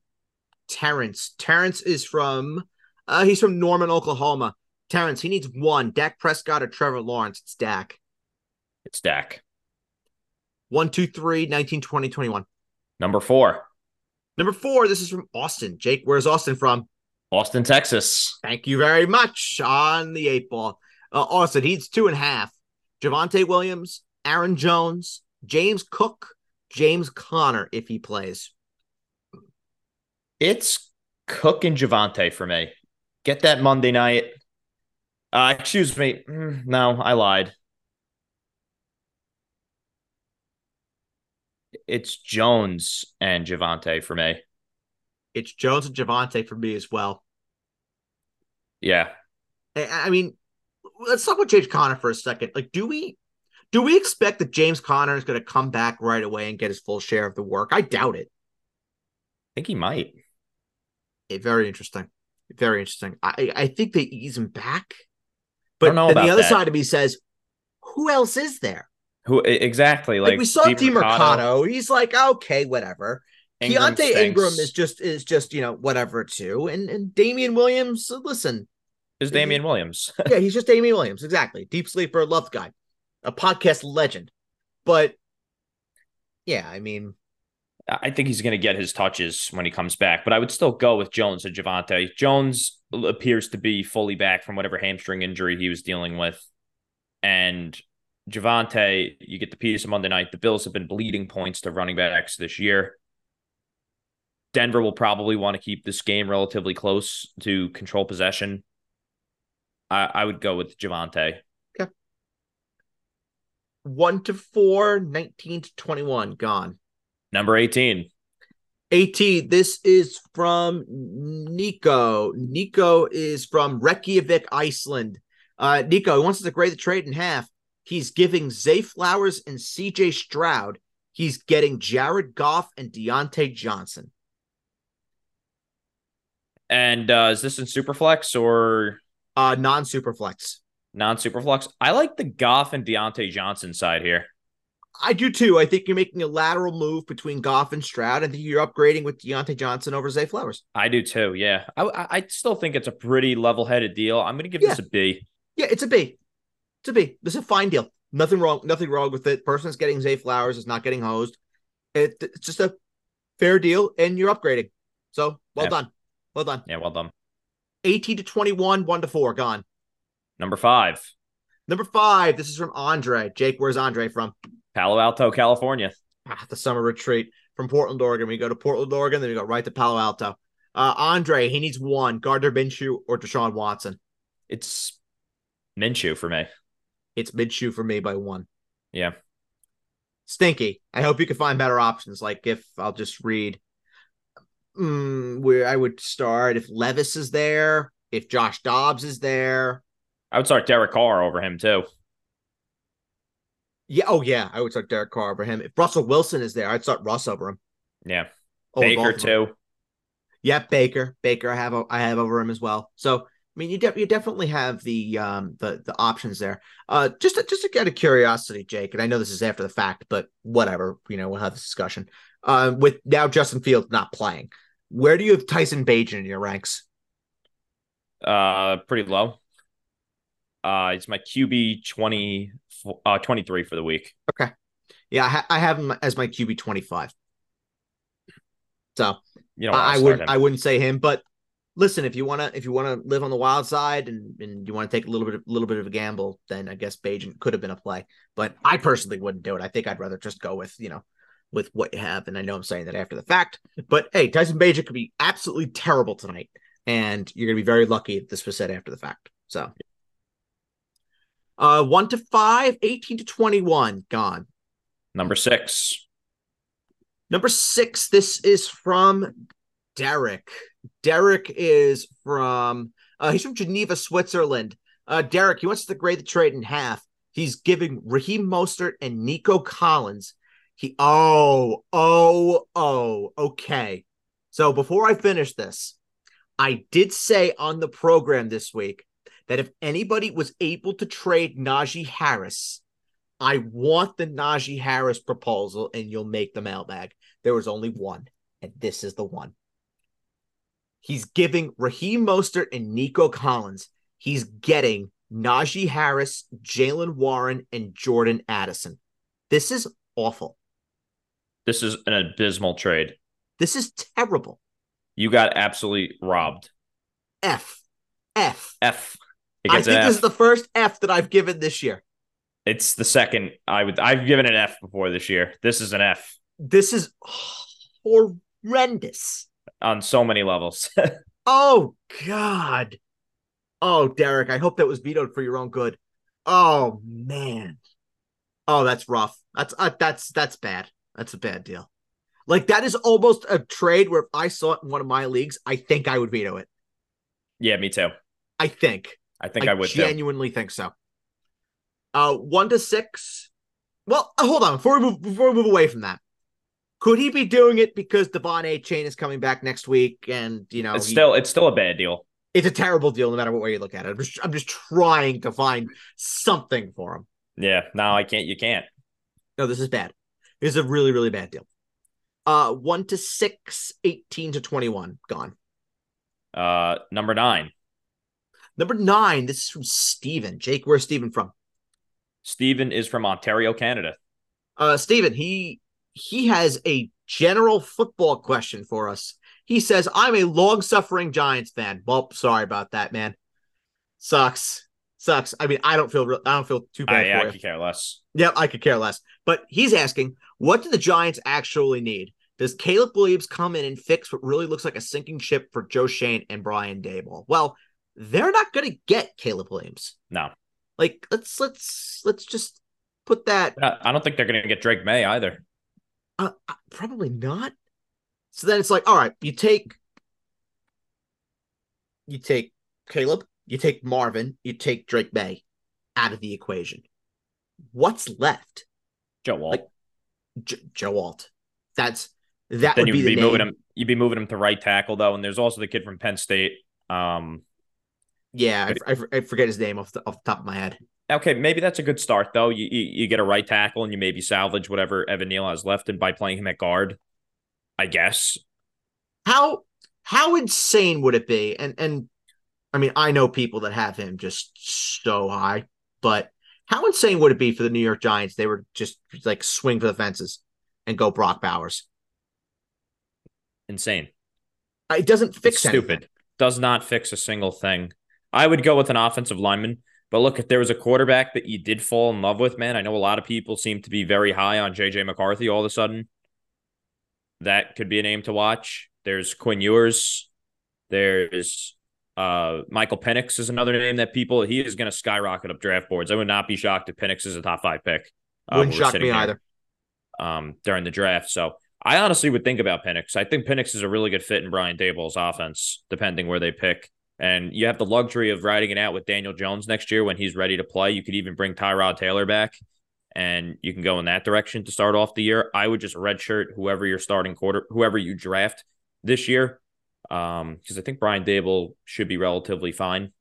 S2: Terrence. Terrence is from, uh, he's from Norman, Oklahoma. Terrence, he needs one. Dak Prescott or Trevor Lawrence. It's Dak.
S3: It's Dak.
S2: One, two, three, 19, 20, 21.
S3: Number four.
S2: Number four, this is from Austin. Jake, where's Austin from?
S3: Austin, Texas.
S2: Thank you very much on the eight ball. Uh, Austin, he's two and a half. Javonte Williams, Aaron Jones, James Cook, James Conner, if he plays.
S3: It's Cook and Javonte for me. Get that Monday night. Uh, excuse me. Mm, no, I lied. It's Jones and Javonte for me.
S2: It's Jones and Javonte for me as well.
S3: Yeah.
S2: I, I mean, let's talk about James Conner for a second. Like, do we do we expect that James Conner is going to come back right away and get his full share of the work? I doubt it.
S3: I think he might.
S2: It, very interesting. Very interesting. I, I think they ease him back. But then the other that. side of me says, who else is there?
S3: Who exactly? Like,
S2: like we saw Demercado. He's like, okay, whatever. Ingram Keaontay Ingram is just is just you know whatever too, and and Damien Williams. Listen,
S3: is Damien Williams? <laughs>
S2: yeah, he's just Damien Williams. Exactly, deep sleeper, love guy, a podcast legend. But yeah, I mean,
S3: I think he's going to get his touches when he comes back, but I would still go with Jones and Javonte. Jones appears to be fully back from whatever hamstring injury he was dealing with. And Javonte, you get the piece of Monday night. The Bills have been bleeding points to running backs this year. Denver will probably want to keep this game relatively close to control possession. I, I would go with Javonte.
S2: Okay. One to four, 19 to 21, gone.
S3: Number 18.
S2: 18. This is from Nico. Nico is from Reykjavik, Iceland. Uh, Nico, he wants to grade the trade in half. He's giving Zay Flowers and CJ Stroud. He's getting Jared Goff and Diontae Johnson.
S3: And uh, is this in Superflex or
S2: uh non Superflex?
S3: Non Superflex. I like the Goff and Diontae Johnson side here.
S2: I do too. I think you're making a lateral move between Goff and Stroud. I think you're upgrading with Diontae Johnson over Zay Flowers.
S3: I do too. Yeah, I, I still think it's a pretty level-headed deal. I'm going to give yeah. this a B.
S2: Yeah, it's a B. It's a B. This is a fine deal. Nothing wrong. Nothing wrong with it. Person that's getting Zay Flowers is not getting hosed. It, it's just a fair deal, and you're upgrading. So well yeah. done. Well done.
S3: Yeah, well done.
S2: 18 to 21, one to four, gone.
S3: Number five.
S2: Number five. This is from Andre. Jake, where's Andre from?
S3: Palo Alto, California.
S2: Ah, the summer retreat from Portland, Oregon. We go to Portland, Oregon, then we go right to Palo Alto. Uh, Andre, he needs one: Gardner Minshew or Deshaun Watson.
S3: It's Minshew for me.
S2: It's Minshew for me by one.
S3: Yeah.
S2: Stinky. I hope you can find better options. Like if I'll just read mm, where I would start if Levis is there, if Josh Dobbs is there.
S3: I would start Derek Carr over him too.
S2: Yeah. Oh, yeah. I would start Derek Carr over him. If Russell Wilson is there, I'd start Russ over him.
S3: Yeah. Oh, Baker too.
S2: Yeah, Baker. Baker. I have I have over him as well. So I mean, you de- you definitely have the um the the options there. Uh, just to, just to get a curiosity, Jake, and I know this is after the fact, but whatever. You know, we'll have this discussion. Uh, with now Justin Fields not playing, where do you have Tyson Bagent in your ranks?
S3: Uh, pretty low. Uh, it's my QB 20, uh, 23 for the week.
S2: Okay. Yeah, I, ha- I have him as my QB 25. So you know, I would I wouldn't say him, but listen, if you wanna if you wanna live on the wild side and, and you want to take a little bit of, little bit of a gamble, then I guess Bagent could have been a play. But I personally wouldn't do it. I think I'd rather just go with you know with what you have. And I know I'm saying that after the fact, but hey, Tyson Bagent could be absolutely terrible tonight, and you're gonna be very lucky if this was said after the fact. So uh, 1 to 5, 18 to 21, gone.
S3: Number six.
S2: Number six, this is from Derek. Derek is from, uh, he's from Geneva, Switzerland. Uh, Derek, he wants to grade the trade in half. He's giving Raheem Mostert and Nico Collins. He, oh, oh, oh, okay. So before I finish this, I did say on the program this week that if anybody was able to trade Najee Harris, I want the Najee Harris proposal and you'll make the mailbag. There was only one, and this is the one. He's giving Raheem Mostert and Nico Collins. He's getting Najee Harris, Jaylen Warren, and Jordan Addison. This is awful.
S3: This is an abysmal trade.
S2: This is terrible.
S3: You got absolutely robbed.
S2: F. F.
S3: F.
S2: I think this is the first F that I've given this year.
S3: It's the second I would I've given an F before this year. This is an F.
S2: This is horrendous
S3: on so many levels. <laughs>
S2: oh God. Oh, Derek, I hope that was vetoed for your own good. Oh man. Oh, that's rough. That's uh, that's that's bad. That's a bad deal. Like that is almost a trade where if I saw it in one of my leagues, I think I would veto it.
S3: Yeah, me too.
S2: I think.
S3: I think I, I would
S2: genuinely too. think so. Uh, one to six. Well, uh, hold on before we move before we move away from that. Could he be doing it because De'Von Achane is coming back next week, and you know
S3: it's he, still it's still a bad deal.
S2: It's a terrible deal, no matter what way you look at it. I'm just, I'm just trying to find something for him.
S3: Yeah, no, I can't. You can't.
S2: No, this is bad. Is a really, really bad deal. Uh, one to six, 18 to 21, gone.
S3: Uh, number nine.
S2: Number nine, this is from Steven. Jake, where's Steven from?
S3: Steven is from Ontario, Canada.
S2: Uh, Steven, he he has a general football question for us. He says, I'm a long suffering Giants fan. Well, sorry about that, man. Sucks. Sucks. I mean, I don't feel I don't feel too bad.
S3: Uh, yeah,
S2: I
S3: could care less.
S2: Yep, I could care less. But he's asking, what do the Giants actually need? Does Caleb Williams come in and fix what really looks like a sinking ship for Joe Schoen and Brian Daboll? Well, they're not going to get Caleb Williams.
S3: No.
S2: Like let's let's let's just put that.
S3: I don't think they're going to get Drake Maye either.
S2: Uh, uh, probably not. So then it's like, all right, you take you take Caleb, you take Marvin, you take Drake Maye out of the equation. What's left?
S3: Joe Alt. Like,
S2: J- Joe Alt. That's that
S3: then
S2: would
S3: you'd
S2: be,
S3: be moving him. You'd be moving him to right tackle though, and there's also the kid from Penn State. Um,
S2: yeah, I, I, I forget his name off the off the top of my head.
S3: Okay, maybe that's a good start though. You, you, you get a right tackle and you maybe salvage whatever Evan Neal has left, and by playing him at guard, I guess.
S2: How how insane would it be? And and I mean, I know people that have him just so high, but how insane would it be for the New York Giants? They were just like swing for the fences and go Brock Bowers.
S3: Insane.
S2: Uh, it doesn't fix
S3: it's stupid.
S2: Anything.
S3: Does not fix a single thing. I would go with an offensive lineman. But look, if there was a quarterback that you did fall in love with, man, I know a lot of people seem to be very high on JJ McCarthy all of a sudden. That could be a name to watch. There's Quinn Ewers. There's uh, Michael Penix is another name that people he is going to skyrocket up draft boards. I would not be shocked if Penix is a top five pick.
S2: Uh, Wouldn't shock me either.
S3: Um, during the draft, so I honestly would think about Penix. I think Penix is a really good fit in Brian Daboll's offense, depending where they pick. And you have the luxury of riding it out with Daniel Jones next year when he's ready to play. You could even bring Tyrod Taylor back and you can go in that direction to start off the year. I would just redshirt whoever you're starting quarter, whoever you draft this year. Um, because I think Brian Daboll should be relatively fine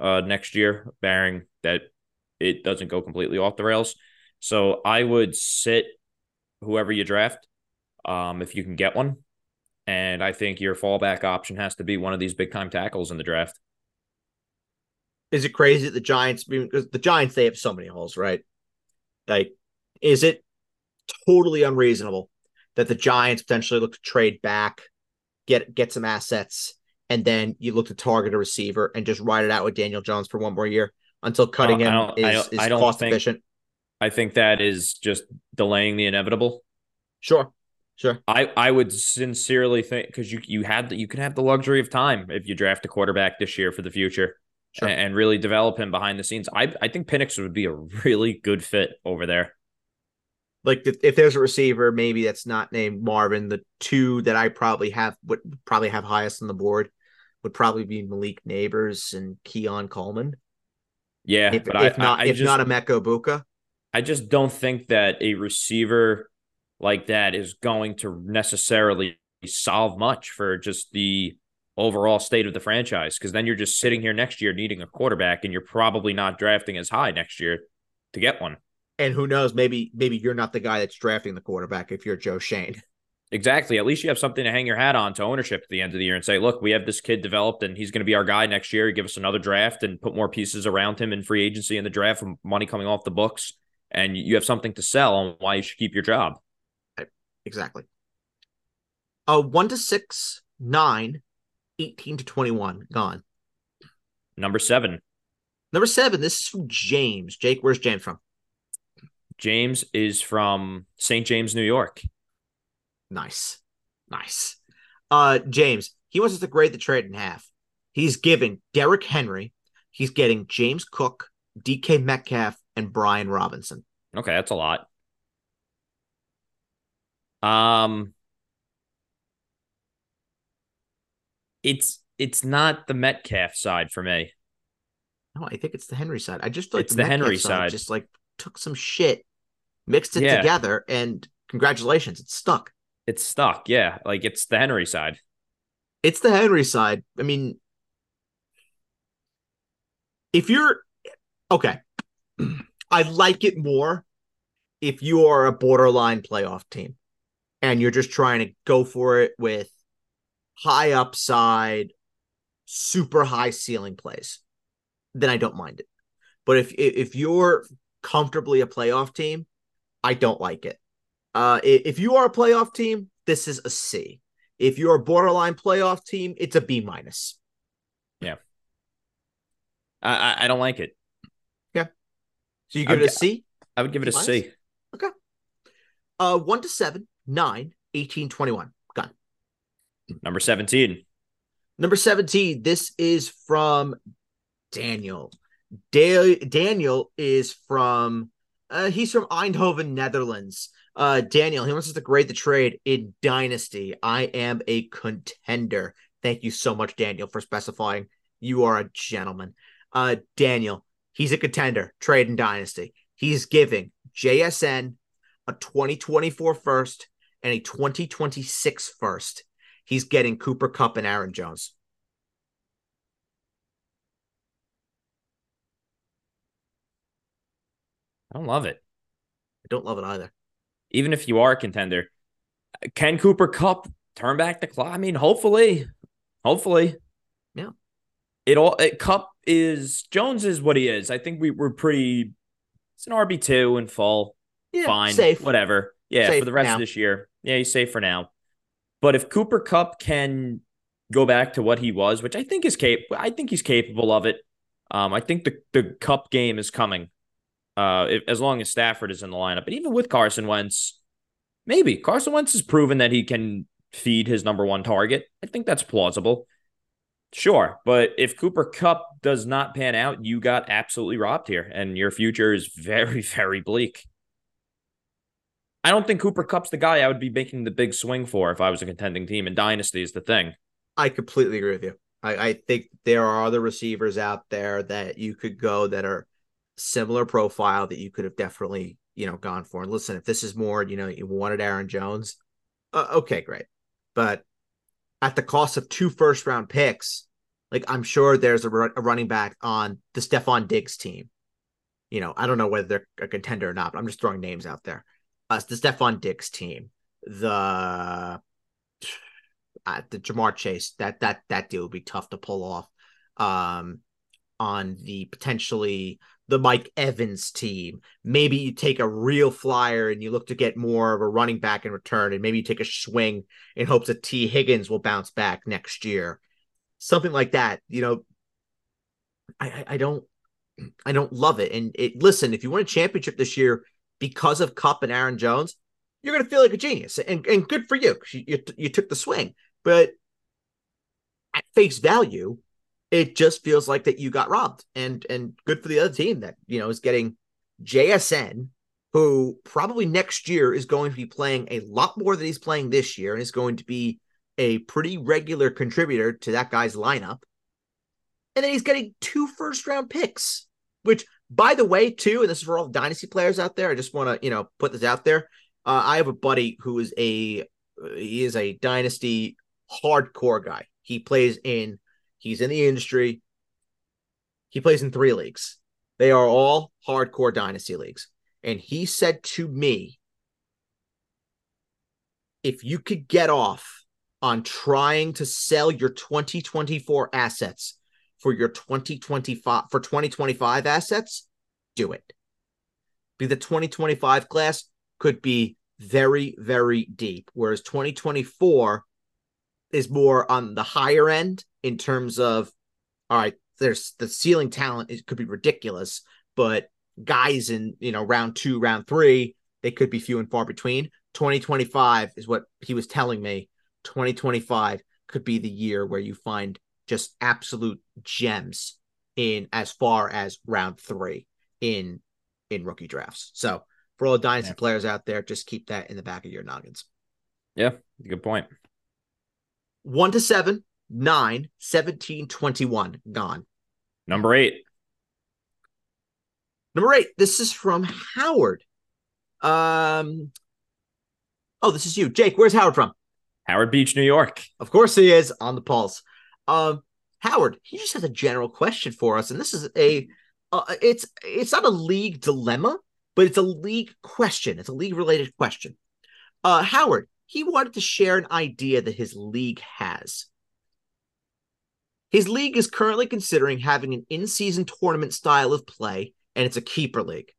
S3: uh next year, bearing that it doesn't go completely off the rails. So I would sit whoever you draft, um, if you can get one. And I think your fallback option has to be one of these big time tackles in the draft.
S2: Is it crazy that the Giants, because the Giants, they have so many holes, right? Like, is it totally unreasonable that the Giants potentially look to trade back, get get some assets, and then you look to target a receiver and just ride it out with Daniel Jones for one more year until cutting him is, is cost
S3: think,
S2: efficient?
S3: I think that is just delaying the inevitable.
S2: Sure. Sure.
S3: I, I would sincerely think because you you had the, you can have the luxury of time if you draft a quarterback this year for the future sure. and, and, really develop him behind the scenes. I I think Penix would be a <laughs> really good fit over there.
S2: Like if there's a receiver, maybe that's not named Marvin. The two that I probably have would probably have highest on the board would probably be Malik Nabers and Keon Coleman.
S3: Yeah,
S2: if,
S3: but
S2: if
S3: I,
S2: not
S3: I,
S2: if
S3: just,
S2: not Emeka Egbuka.
S3: I just don't think that a receiver like that is going to necessarily solve much for just the overall state of the franchise because then you're just sitting here next year needing a quarterback and you're probably not drafting as high next year to get one.
S2: And who knows, maybe maybe you're not the guy that's drafting the quarterback if you're Joe Schoen. <laughs>
S3: Exactly. At least you have something to hang your hat on to ownership at the end of the year and say, look, we have this kid developed and he's going to be our guy next year. Give us another draft and put more pieces around him in free agency in the draft from money coming off the books. And you have something to sell on why you should keep your job.
S2: Exactly. Uh, 1 to 6, 9, 18 to 21. Gone.
S3: Number seven.
S2: Number seven. This is from James. Jake, where's James from?
S3: James is from St. James, New York.
S2: Nice. Nice. Uh, James, he wants us to grade the trade in half. He's giving Derrick Henry, He's getting James Cook, DK Metcalf, and Brian Robinson.
S3: Okay, that's a lot. Um, it's it's not the Metcalf side for me.
S2: No, I think it's the Henry side. I just feel like
S3: It's the
S2: Metcalf
S3: Henry side.
S2: just like took some shit, mixed it
S3: Yeah.
S2: together, and congratulations, it's stuck.
S3: It's stuck. Yeah, like it's the Henry side.
S2: It's the Henry side. I mean, if you're okay, <clears throat> I like it more if you are a borderline playoff team and you're just trying to go for it with high upside, super high ceiling plays. Then I don't mind it. But if if you're comfortably a playoff team, I don't like it. Uh, if you are a playoff team, this is a C. If you're a borderline playoff team, it's a B minus.
S3: I I, I don't like it. Yeah.
S2: So you give
S3: I'd
S2: it a C?
S3: I would give it a
S2: Minus?
S3: C.
S2: Uh, one to seven, nine, 18, 21. Gone.
S3: Number seventeen.
S2: Number 17, this is from Daniel. Da- Daniel is from, uh, he's from Eindhoven, Netherlands. Uh, Daniel, he wants us to grade the trade in Dynasty. I am a contender. Thank you so much, Daniel, for specifying. You are a gentleman. Uh, Daniel, he's a contender. Trade in Dynasty. He's giving JSN a 2024 first and a 2026 first. He's getting Cooper Kupp and Aaron Jones.
S3: I don't love it.
S2: I don't love it either.
S3: Even if you are a contender, can Cooper Kupp turn back the clock? I mean, hopefully, hopefully.
S2: Yeah.
S3: It all it, Kupp is Jones is what he is. I think we were pretty. It's an RB two in full.
S2: Yeah,
S3: fine,
S2: safe.
S3: whatever. Yeah,
S2: Safe
S3: for the rest
S2: now.
S3: of this year. Yeah, he's safe for now. But if Cooper Kupp can go back to what he was, which I think is cap, I think he's capable of it. Um, I think the the Kupp game is coming. Uh, if, as long as Stafford is in the lineup, but even with Carson Wentz, maybe Carson Wentz has proven that he can feed his number one target. I think that's plausible. Sure, but if Cooper Kupp does not pan out, you got absolutely robbed here, and your future is <laughs> very, very bleak. I don't think Cooper Kupp's the guy I would be making the big swing for if I was a contending team. And Dynasty is the thing.
S2: I completely agree with you. I, I think there are other receivers out there that you could go that are similar profile that you could have definitely, you know, gone for. And listen, if this is more, you know, you wanted Aaron Jones, uh, okay, great. But at the cost of two first round picks, like I'm sure there's a, a running back on the Stefon Diggs team. You know, I don't know whether they're a contender or not, but I'm just throwing names out there. Uh, the Stefon Diggs team, the <sighs> uh, the Ja'Marr Chase, that that that deal would be tough to pull off. Um, on the potentially the Mike Evans team, maybe you take a real flyer and you look to get more of a running back in return, and maybe you take a swing in hopes that Tee Higgins will bounce back next year, something like that. You know, I I, don't I don't love it. And it listen, if you win a championship this year because of Kupp and Aaron Jones, you're gonna feel like a genius, and and good for you. You you, you took the swing, but at face value, it just feels like that you got robbed, and and good for the other team that you know is getting JSN, who probably next year is going to be playing a lot more than he's playing this year, and is going to be a pretty regular contributor to that guy's lineup. And then he's getting two first round picks, which, by the way, too, and this is for all dynasty players out there. I just want to, you know, put this out there. Uh, I have a buddy who is a he is a dynasty hardcore guy. He plays in he's in the industry. He plays in three leagues. They are all hardcore dynasty leagues. And he said to me, if you could get off on trying to sell your 2024 assets for your 2025 for 2025 assets, do it. Be the 2025 class could be very, very deep, whereas 2024 is more on the higher end in terms of all right, there's the ceiling talent, it could be ridiculous, but guys in you know round two, round three, they could be few and far between. 2025 is what he was telling me. 2025 could be the year where you find just absolute gems in as far as round three in in rookie drafts. So for all the dynasty yeah. players out there, just keep that in the back of your noggins.
S3: Yeah, good point.
S2: One to seven, nine, 17, 21, gone.
S3: Number eight.
S2: Number eight. This is from Howard. Um. Oh, this is you, Jake. Where's Howard from?
S3: Howard Beach, New York.
S2: Of course he is on the pulse. Um, Howard, he just has a general question for us, and this is a, uh, it's it's not a league dilemma, but it's a league question. It's a league related question. Uh, Howard, he wanted to share an idea that his league has. His league is currently considering having an in season tournament style of play, and it's a keeper league.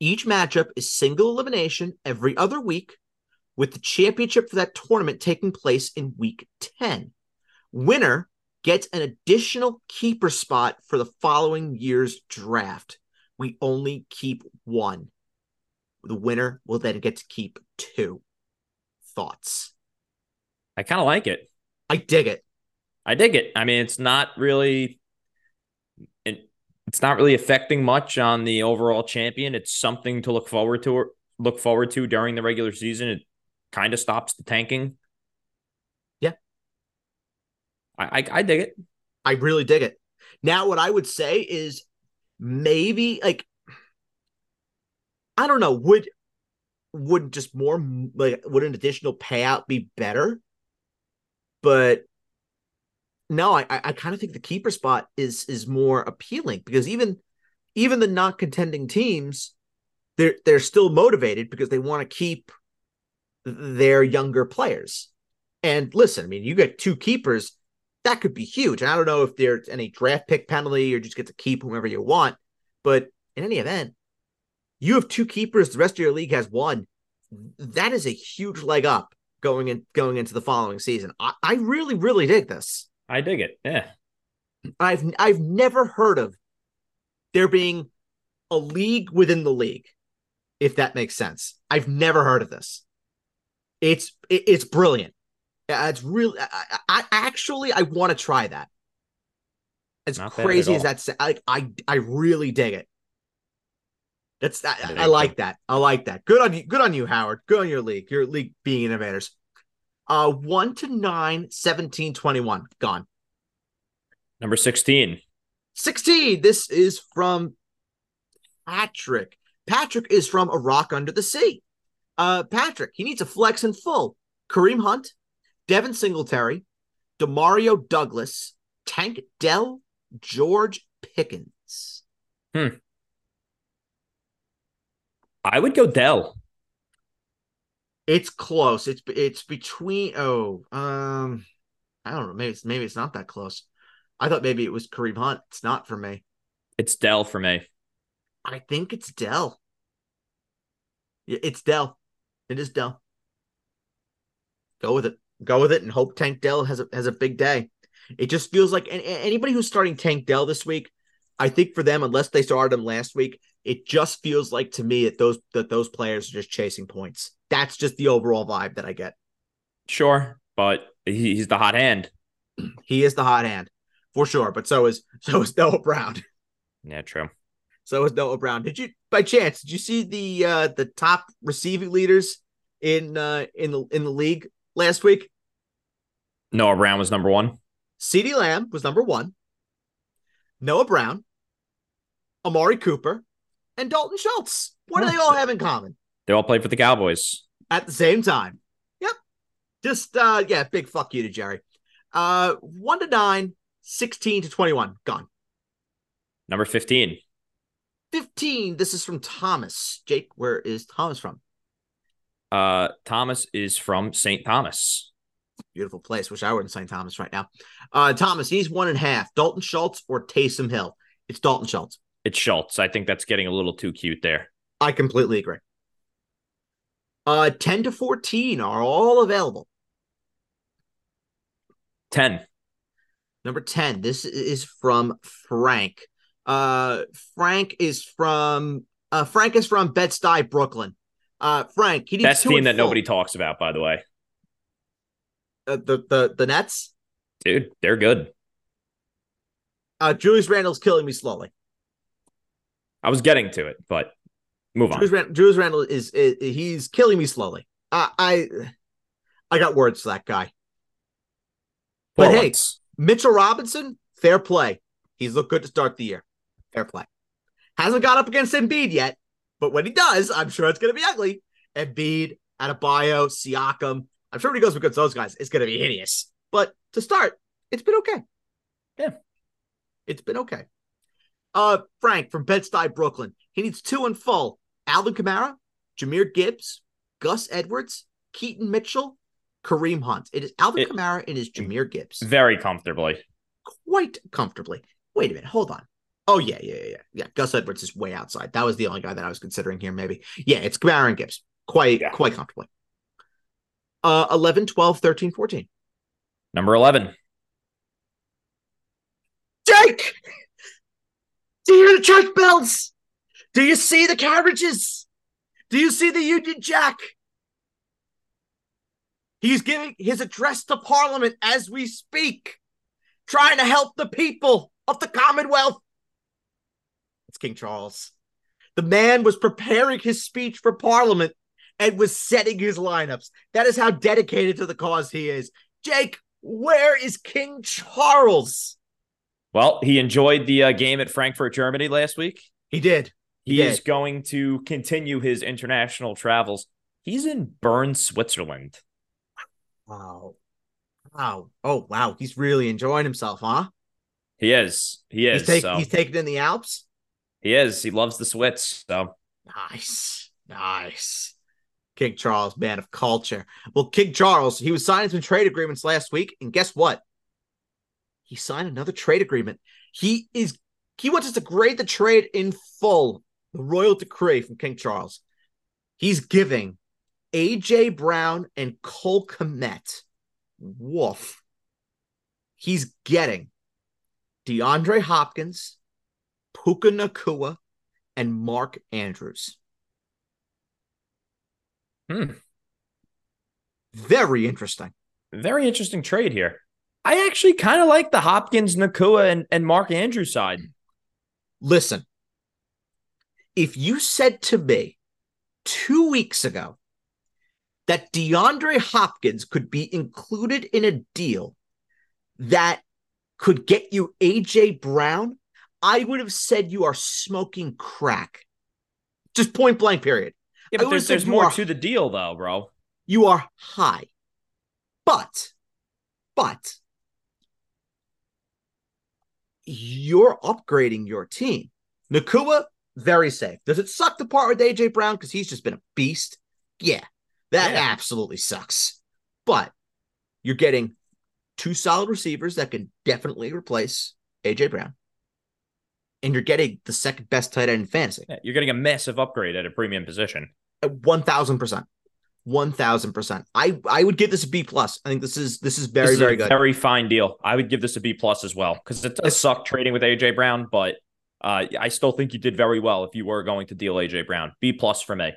S2: Each matchup is single elimination every other week, with the championship for that tournament taking place in week 10. Winner gets an additional keeper spot for the following year's draft. We only keep one. The winner will then get to keep two. Thoughts?
S3: I kind of like it.
S2: I dig it.
S3: I dig it. I mean, it's not really it's not really affecting much on the overall champion. It's something to look forward to look forward to during the regular season. It kind of stops the tanking.
S2: Yeah.
S3: I, I I dig it.
S2: I really dig it. Now what I would say is maybe like I don't know, would would just more like would an additional payout be better? But no, I I kind of think the keeper spot is is more appealing because even even the not contending teams, they're they're still motivated because they want to keep their younger players. And listen, I mean, you get two keepers, that could be huge. And I don't know if there's any draft pick penalty or just get to keep whomever you want. But in any event, you have two keepers, the rest of your league has one. That is a huge leg up going in going into the following season. I, I really, really dig this.
S3: I dig it. Yeah.
S2: I've I've never heard of there being a league within the league, if that makes sense. I've never heard of this. It's it, it's brilliant. It's really I, I actually I want to try that. As Not crazy as that's I, I I really dig it. That's I, I, like that. I like that. Good on you. Good on you, Howard. Good on your league. Your league being innovators. Uh, 1 to 9, 17, 21. Gone.
S3: Number 16.
S2: 16. This is from Patrick. Patrick is from A Rock Under the Sea. Uh, Patrick, he needs a flex in full. Kareem Hunt, Devin Singletary, Demario Douglas, Tank Dell, George Pickens.
S3: Hmm. I would go Dell.
S2: It's close. It's it's between oh um I don't know maybe it's maybe it's not that close. I thought maybe it was Kareem Hunt. It's not for me.
S3: It's Dell for me.
S2: I think it's Dell. Yeah, it's Dell. It is Dell. Go with it. Go with it and hope Tank Dell has a has a big day. It just feels like anybody who's starting Tank Dell this week, I think for them, unless they started him last week, it just feels like to me that those that those players are just chasing points. That's just the overall vibe that I get.
S3: Sure, but he's the hot hand.
S2: He is the hot hand for sure. But so is so is Noah Brown.
S3: Yeah, true.
S2: So is Noah Brown. Did you by chance did you see the uh the top receiving leaders in uh in the in the league last week?
S3: Noah Brown was number one.
S2: CeeDee Lamb was number one. Noah Brown, Amari Cooper, and Dalton Schultz. What do they all have in common?
S3: They all played for the Cowboys
S2: at the same time. Yep. Just uh yeah, big fuck you to Jerry. Uh 1 to 9, 16 to 21. Gone.
S3: Number 15.
S2: 15. This is from Thomas. Jake, where is Thomas from?
S3: Uh Thomas is from St. Thomas.
S2: Beautiful place. Wish I were in St. Thomas right now. Uh Thomas, he's one and a half. Dalton Schultz or Taysom Hill. It's Dalton Schultz.
S3: It's Schultz. I think that's getting a little too cute there.
S2: I completely agree. Uh, 10 to 14 are all available.
S3: 10.
S2: Number 10. This is from Frank. Uh, Frank is from uh, Frank is from Bed-Stuy, Brooklyn. Uh, Frank, he
S3: That's team that full. nobody talks about, by the way.
S2: Uh, the the the Nets,
S3: dude, they're good.
S2: Uh, Julius Randle's killing me slowly.
S3: I was getting to it, but move on.
S2: Julius, Rand- Julius Randle is, is, he's killing me slowly. Uh, I I got words for that guy. But hey, Mitchell Robinson, fair play. He's looked good to start the year. Fair play. Hasn't got up against Embiid yet, but when he does, I'm sure it's going to be ugly. Embiid, Adebayo, Siakam. I'm sure when he goes against those guys, it's going to be hideous. But to start, it's been okay.
S3: Yeah.
S2: It's been okay. Uh, Frank from Bed-Stuy, Brooklyn. He needs two in full. Alvin Kamara, Jahmyr Gibbs, Gus Edwards, Keaton Mitchell, Kareem Hunt. It is Alvin it, Kamara and is Jahmyr Gibbs.
S3: Very comfortably.
S2: Quite comfortably. Wait a minute. Hold on. Oh, yeah, yeah, yeah. Yeah. Gus Edwards is way outside. That was the only guy that I was considering here, maybe. Yeah, it's Kamara and Gibbs. Quite, yeah. quite comfortably. Uh, 11, 12, 13, 14.
S3: Number 11.
S2: Jake! Do you hear the church bells? Do you see the carriages? Do you see the Union Jack? He's giving his address to Parliament as we speak, trying to help the people of the Commonwealth. It's King Charles. The man was preparing his speech for Parliament and was setting his lineups. That is how dedicated to the cause he is. Jake, where is King Charles?
S3: Well, he enjoyed the uh, game at Frankfurt, Germany last week.
S2: He did.
S3: He, he is going to continue his international travels. He's in Bern, Switzerland.
S2: Wow. Wow. Oh, wow. He's really enjoying himself, huh?
S3: He is. He is.
S2: He's, take, so. he's taking in the Alps.
S3: He is. He loves the Swiss. So
S2: nice. Nice. King Charles, man of culture. Well, King Charles, he was signing some trade agreements last week, and guess what? He signed another trade agreement. He is he wants us to grade the trade in full. The royal decree from King Charles. He's giving AJ Brown and Cole Kmet. Woof. He's getting DeAndre Hopkins, Puka Nacua, and Mark Andrews.
S3: Hmm.
S2: Very interesting.
S3: Very interesting trade here. I actually kind of like the Hopkins, Nacua, and, and Mark Andrews side.
S2: Listen, if you said to me two weeks ago that DeAndre Hopkins could be included in a deal that could get you AJ Brown, I would have said you are smoking crack. Just point blank, period.
S3: Yeah, but there's, there's more are, to the deal, though, bro.
S2: You are high. But, but, you're upgrading your team. Nacua, very safe. Does it suck to part with AJ Brown because he's just been a beast? Yeah, that yeah. absolutely sucks. But you're getting two solid receivers that can definitely replace AJ Brown. And you're getting the second best tight end in fantasy.
S3: Yeah, you're getting a massive upgrade at a premium position.
S2: Thousand percent. One thousand percent. I I would give this a B plus. I think this is this is very this is very good.
S3: Very fine deal. I would give this a B plus as well because it does suck trading with AJ Brown, but uh, I still think you did very well if you were going to deal AJ Brown. B plus for me.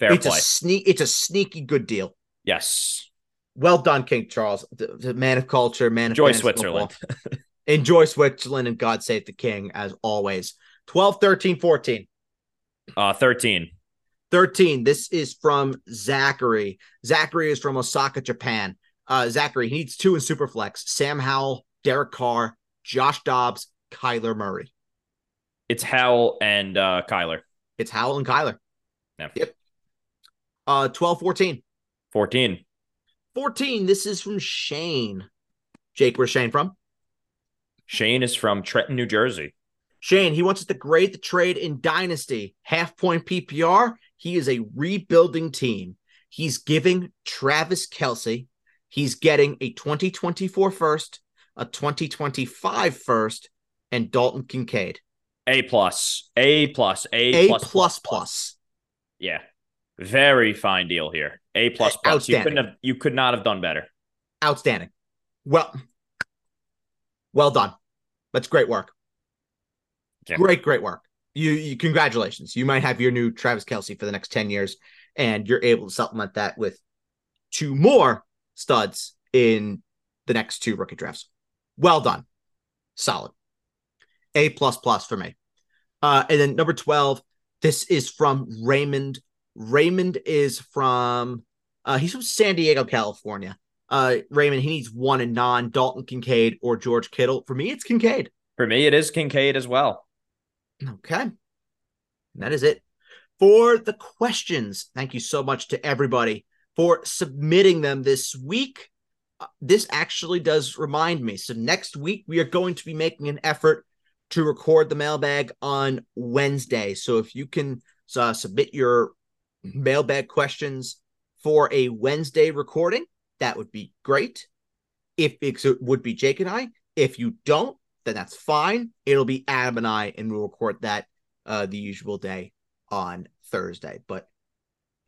S3: Fair
S2: it's
S3: play.
S2: A sneak, it's a sneaky good deal.
S3: Yes.
S2: Well done, King Charles, the, the man of culture, man
S3: Enjoy of Switzerland. <laughs>
S2: Enjoy Switzerland and God save the king as always. 12, 13, 14.
S3: Uh, 13.
S2: 13. This is from Zachary. Zachary is from Osaka, Japan. Uh, Zachary, he needs two in Superflex Sam Howell, Derek Carr, Josh Dobbs, Kyler Murray.
S3: It's Howell and uh, Kyler.
S2: It's Howell and Kyler.
S3: Yeah.
S2: Yep. Uh, 12, 14.
S3: 14.
S2: 14. This is from Shane. Jake, where's Shane from?
S3: Shane is from Trenton, New Jersey.
S2: Shane, he wants us to grade the trade in Dynasty. Half point PPR. He is a rebuilding team. He's giving Travis Kelce, He's getting a 2024 first, a 2025 first, and Dalton Kincaid.
S3: A plus, A plus, A,
S2: a plus, plus, plus, plus.
S3: Yeah, very fine deal here. A plus plus. You couldn't have. You could not have done better.
S2: Outstanding. Well, well done. That's great work. Yeah. Great, great work. You, you, congratulations. You might have your new Travis Kelce for the next 10 years, and you're able to supplement that with two more studs in the next two rookie drafts. Well done. Solid. A plus plus for me. Uh, and then number 12, this is from Raymond. Raymond is from uh, he's from San Diego, California. Uh, Raymond, he needs one and non Dalton Kincaid or George Kittle. For me, it's Kincaid.
S3: For me, it is Kincaid as well.
S2: Okay. And that is it for the questions. Thank you so much to everybody for submitting them this week. Uh, this actually does remind me. So, next week, we are going to be making an effort to record the mailbag on Wednesday. So, if you can uh, submit your mailbag questions for a Wednesday recording, that would be great. If it would be Jake and I. If you don't, then that's fine. It'll be Adam and I, and we'll record that uh, the usual day on Thursday. But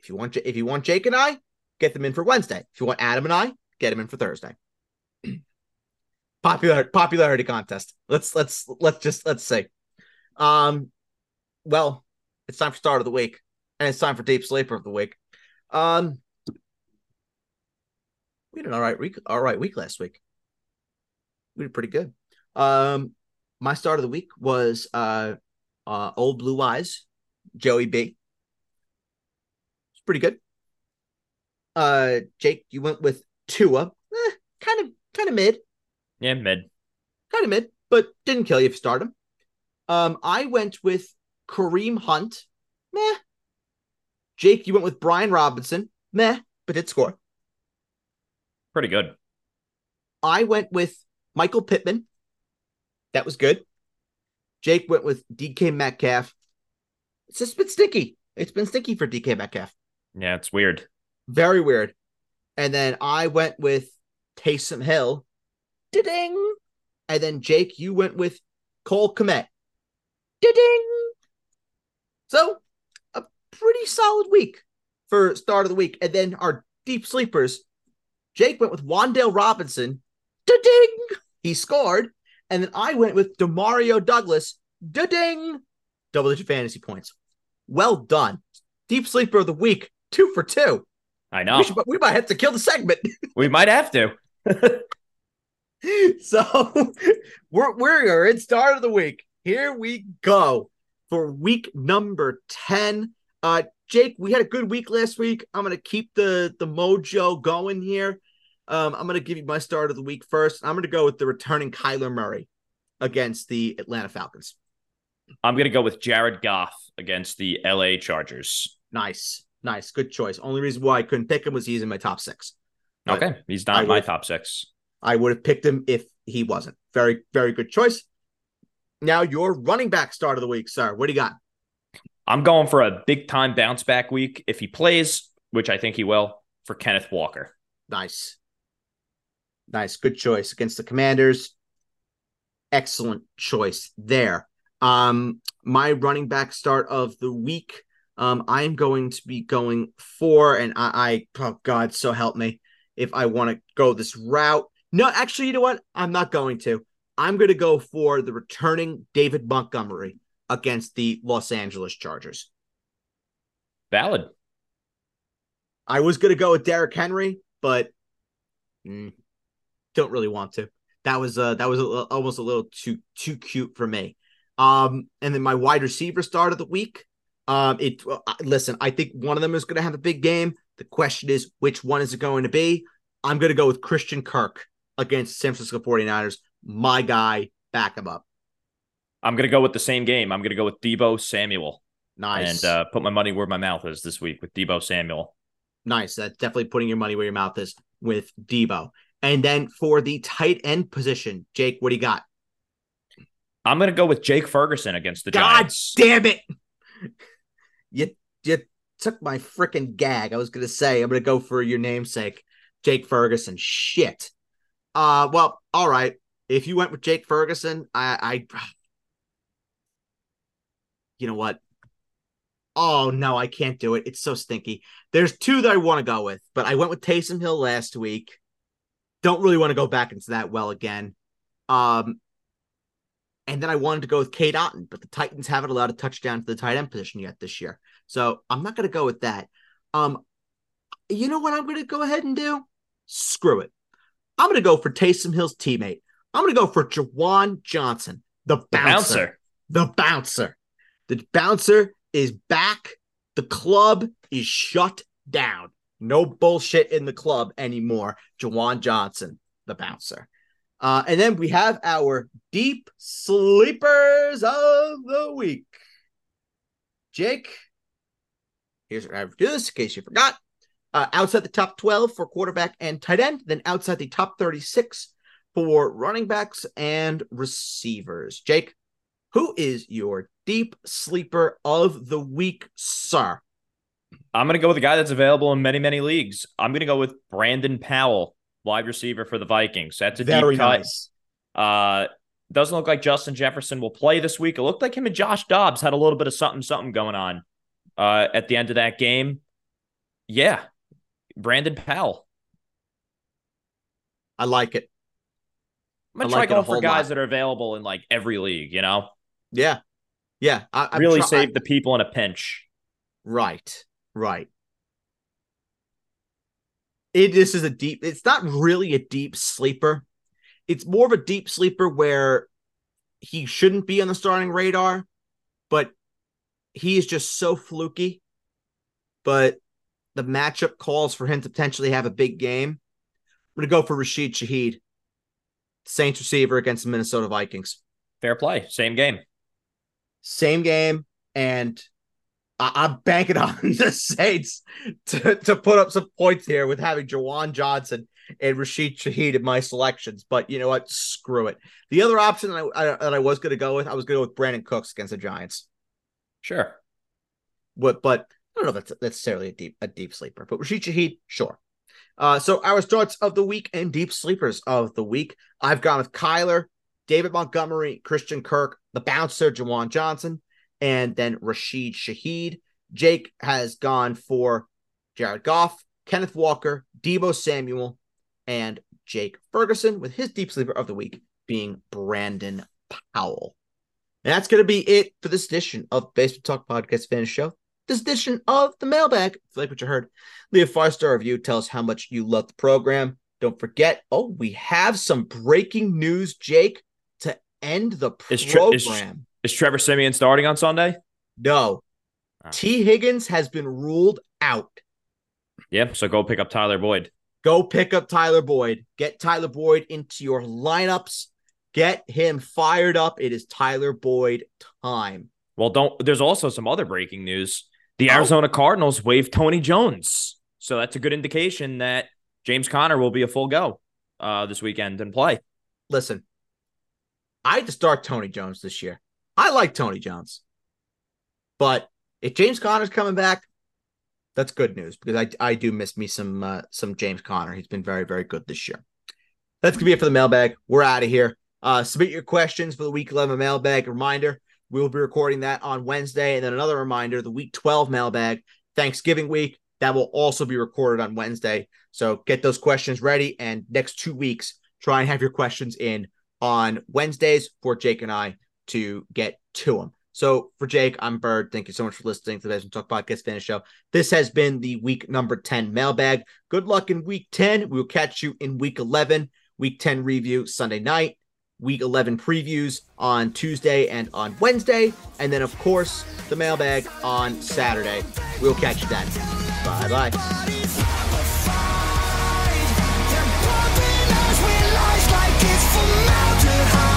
S2: if you want, if you want Jake and I, get them in for Wednesday. If you want Adam and I, get them in for Thursday. <clears throat> Popular popularity contest. Let's let's let's just let's see. Um, well, it's time for start of the week, and it's time for deep sleeper of the week. Um, we did all right week, all right week last week. We did pretty good. Um, my start of the week was uh, uh, old blue eyes, Joey B. It's pretty good. Uh, Jake, you went with Tua, eh, kind of, kind of mid.
S3: Yeah, mid.
S2: Kind of mid, but didn't kill you if you start him. Um, I went with Kareem Hunt, meh. Jake, you went with Brian Robinson, meh, but did score.
S3: Pretty good.
S2: I went with Michael Pittman. That was good. Jake went with DK Metcalf. It's just been stinky. It's been stinky for DK Metcalf.
S3: Yeah, it's weird.
S2: Very weird. And then I went with Taysom Hill. Ding. And then Jake, you went with Cole Kmet. Ding. So a pretty solid week for start of the week. And then our deep sleepers. Jake went with Wan'Dale Robinson. Ding. He scored. And then I went with Demario Douglas. Da ding. Double digit fantasy points. Well done. Deep sleeper of the week. Two for two.
S3: I know.
S2: We, should, we might have to kill the segment. <laughs>
S3: we might have to. <laughs>
S2: so <laughs> we're we're in start of the week. Here we go for week number 10. Uh Jake, we had a good week last week. I'm gonna keep the the mojo going here. Um, I'm gonna give you my start of the week first. I'm gonna go with the returning Kyler Murray against the Atlanta Falcons.
S3: I'm gonna go with Jared Goff against the LA Chargers.
S2: Nice. Nice. Good choice. Only reason why I couldn't pick him was he's in my top six.
S3: But okay. He's not my top six.
S2: I would have picked him if he wasn't. Very, very good choice. Now your running back start of the week, sir. What do you got?
S3: I'm going for a big time bounce back week if he plays, which I think he will, for Kenneth Walker.
S2: Nice. Nice. Good choice against the Commanders. Excellent choice there. Um, my running back start of the week. Um, I'm going to be going for, and I, I oh God, so help me if I want to go this route. No, actually, you know what? I'm not going to. I'm going to go for the returning David Montgomery against the Los Angeles Chargers.
S3: Valid.
S2: I was going to go with Derrick Henry, but mm, don't really want to. That was uh that was a, almost a little too too cute for me. Um, and then my wide receiver start of the week. Um, it uh, listen, I think one of them is going to have a big game. The question is, which one is it going to be? I'm going to go with Christian Kirk against San Francisco 49ers. My guy, back him up.
S3: I'm going to go with the same game. I'm going to go with Deebo Samuel.
S2: Nice.
S3: And uh, put my money where my mouth is this week with Deebo Samuel.
S2: Nice. That's definitely putting your money where your mouth is with Deebo. And then for the tight end position, Jake, what do you got?
S3: I'm going to go with Jake Ferguson against the
S2: God
S3: Giants.
S2: damn it. You, you took my freaking gag. I was going to say, I'm going to go for your namesake, Jake Ferguson. Shit. Uh, well, all right. If you went with Jake Ferguson, I, I, <sighs> you know what? Oh no, I can't do it. It's so stinky. There's two that I want to go with, but I went with Taysom Hill last week. Don't really want to go back into that well again. Um, and then I wanted to go with Cade Otton, but the Titans haven't allowed a touchdown to the tight end position yet this year. So I'm not going to go with that. Um, you know what I'm going to go ahead and do? Screw it. I'm going to go for Taysom Hill's teammate. I'm going to go for Juwan Johnson. The bouncer. The bouncer. The bouncer is back. The club is shut down. No bullshit in the club anymore. Juwan Johnson, the bouncer. Uh, and then we have our deep sleepers of the week. Jake, here's what I do this in case you forgot. Uh, outside the top 12 for quarterback and tight end, then outside the top 36 for running backs and receivers. Jake, who is your deep sleeper of the week, sir?
S3: I'm going to go with a guy that's available in many, many leagues. I'm going to go with Brandon Powell, wide receiver for the Vikings. That's a Very deep cut. Nice. Uh, doesn't look like Justin Jefferson will play this week. It looked like him and Josh Dobbs had a little bit of something, something going on uh, at the end of that game. Yeah, Brandon Powell.
S2: I like it.
S3: I'm gonna I try like going for guys lot. that are available in like every league. You know.
S2: Yeah, yeah. I,
S3: really try- save the people in a pinch.
S2: Right. Right. It this is a deep. It's not really a deep sleeper. It's more of a deep sleeper where he shouldn't be on the starting radar, but he is just so fluky. But the matchup calls for him to potentially have a big game. I'm gonna go for Rashid Shaheed, Saints receiver against the Minnesota Vikings.
S3: Fair play. Same game.
S2: Same game. And I- am banking <laughs> on the Saints to, to put up some points here with having Juwan Johnson and Rashid Shaheed in my selections. But you know what? Screw it. The other option that I, I that I was going to go with, I was going to go with Brandin Cooks against the Giants.
S3: Sure.
S2: But but I don't know if that's necessarily a deep a deep sleeper. But Rashid Shaheed, sure. Uh, so our starts of the week and deep sleepers of the week. I've gone with Kyler, David Montgomery, Christian Kirk, the bouncer, Juwan Johnson, and then Rashid Shaheed. Jake has gone for Jared Goff, Kenneth Walker, Deebo Samuel, and Jake Ferguson, with his deep sleeper of the week being Brandon Powell. And that's going to be it for this edition of Basement Talk Podcast Fantasy Show. This edition of the mailbag. If you like what you heard, leave a five star review. Tell us how much you love the program. Don't forget, oh, we have some breaking news, Jake, to end the program.
S3: Is, tre- is, is Trevor Siemian starting on Sunday?
S2: No. Oh. Tee Higgins has been ruled out.
S3: Yep. So go pick up Tyler Boyd.
S2: Go pick up Tyler Boyd. Get Tyler Boyd into your lineups. Get him fired up. It is Tyler Boyd time.
S3: Well, don't. There's also some other breaking news. The oh. Arizona oh. Cardinals waived Tony Jones, so that's a good indication that James Conner will be a full go uh, this weekend and play.
S2: Listen, I had to start Tony Jones this year. I like Tony Jones. But if James Conner's coming back, that's good news because I I do miss me some uh, some James Conner. He's been very very good this year. That's gonna be it for the mailbag. We're out of here. Uh, submit your questions for the week 11 mailbag. Reminder: we will be recording that on Wednesday, and then another reminder: the week 12 mailbag, Thanksgiving week, that will also be recorded on Wednesday. So get those questions ready, and next two weeks, try and have your questions in on Wednesdays for Jake and I to get to them. So for Jake, I'm Bird. Thank you so much for listening to the Basement Talk Podcast Fan Show. This has been the week number 10 mailbag. Good luck in week 10. We'll catch you in week 11. Week 10 review Sunday night. Week 11 previews on Tuesday and on Wednesday. And then, of course, the mailbag on Saturday. We'll catch you then. Bye bye. to hide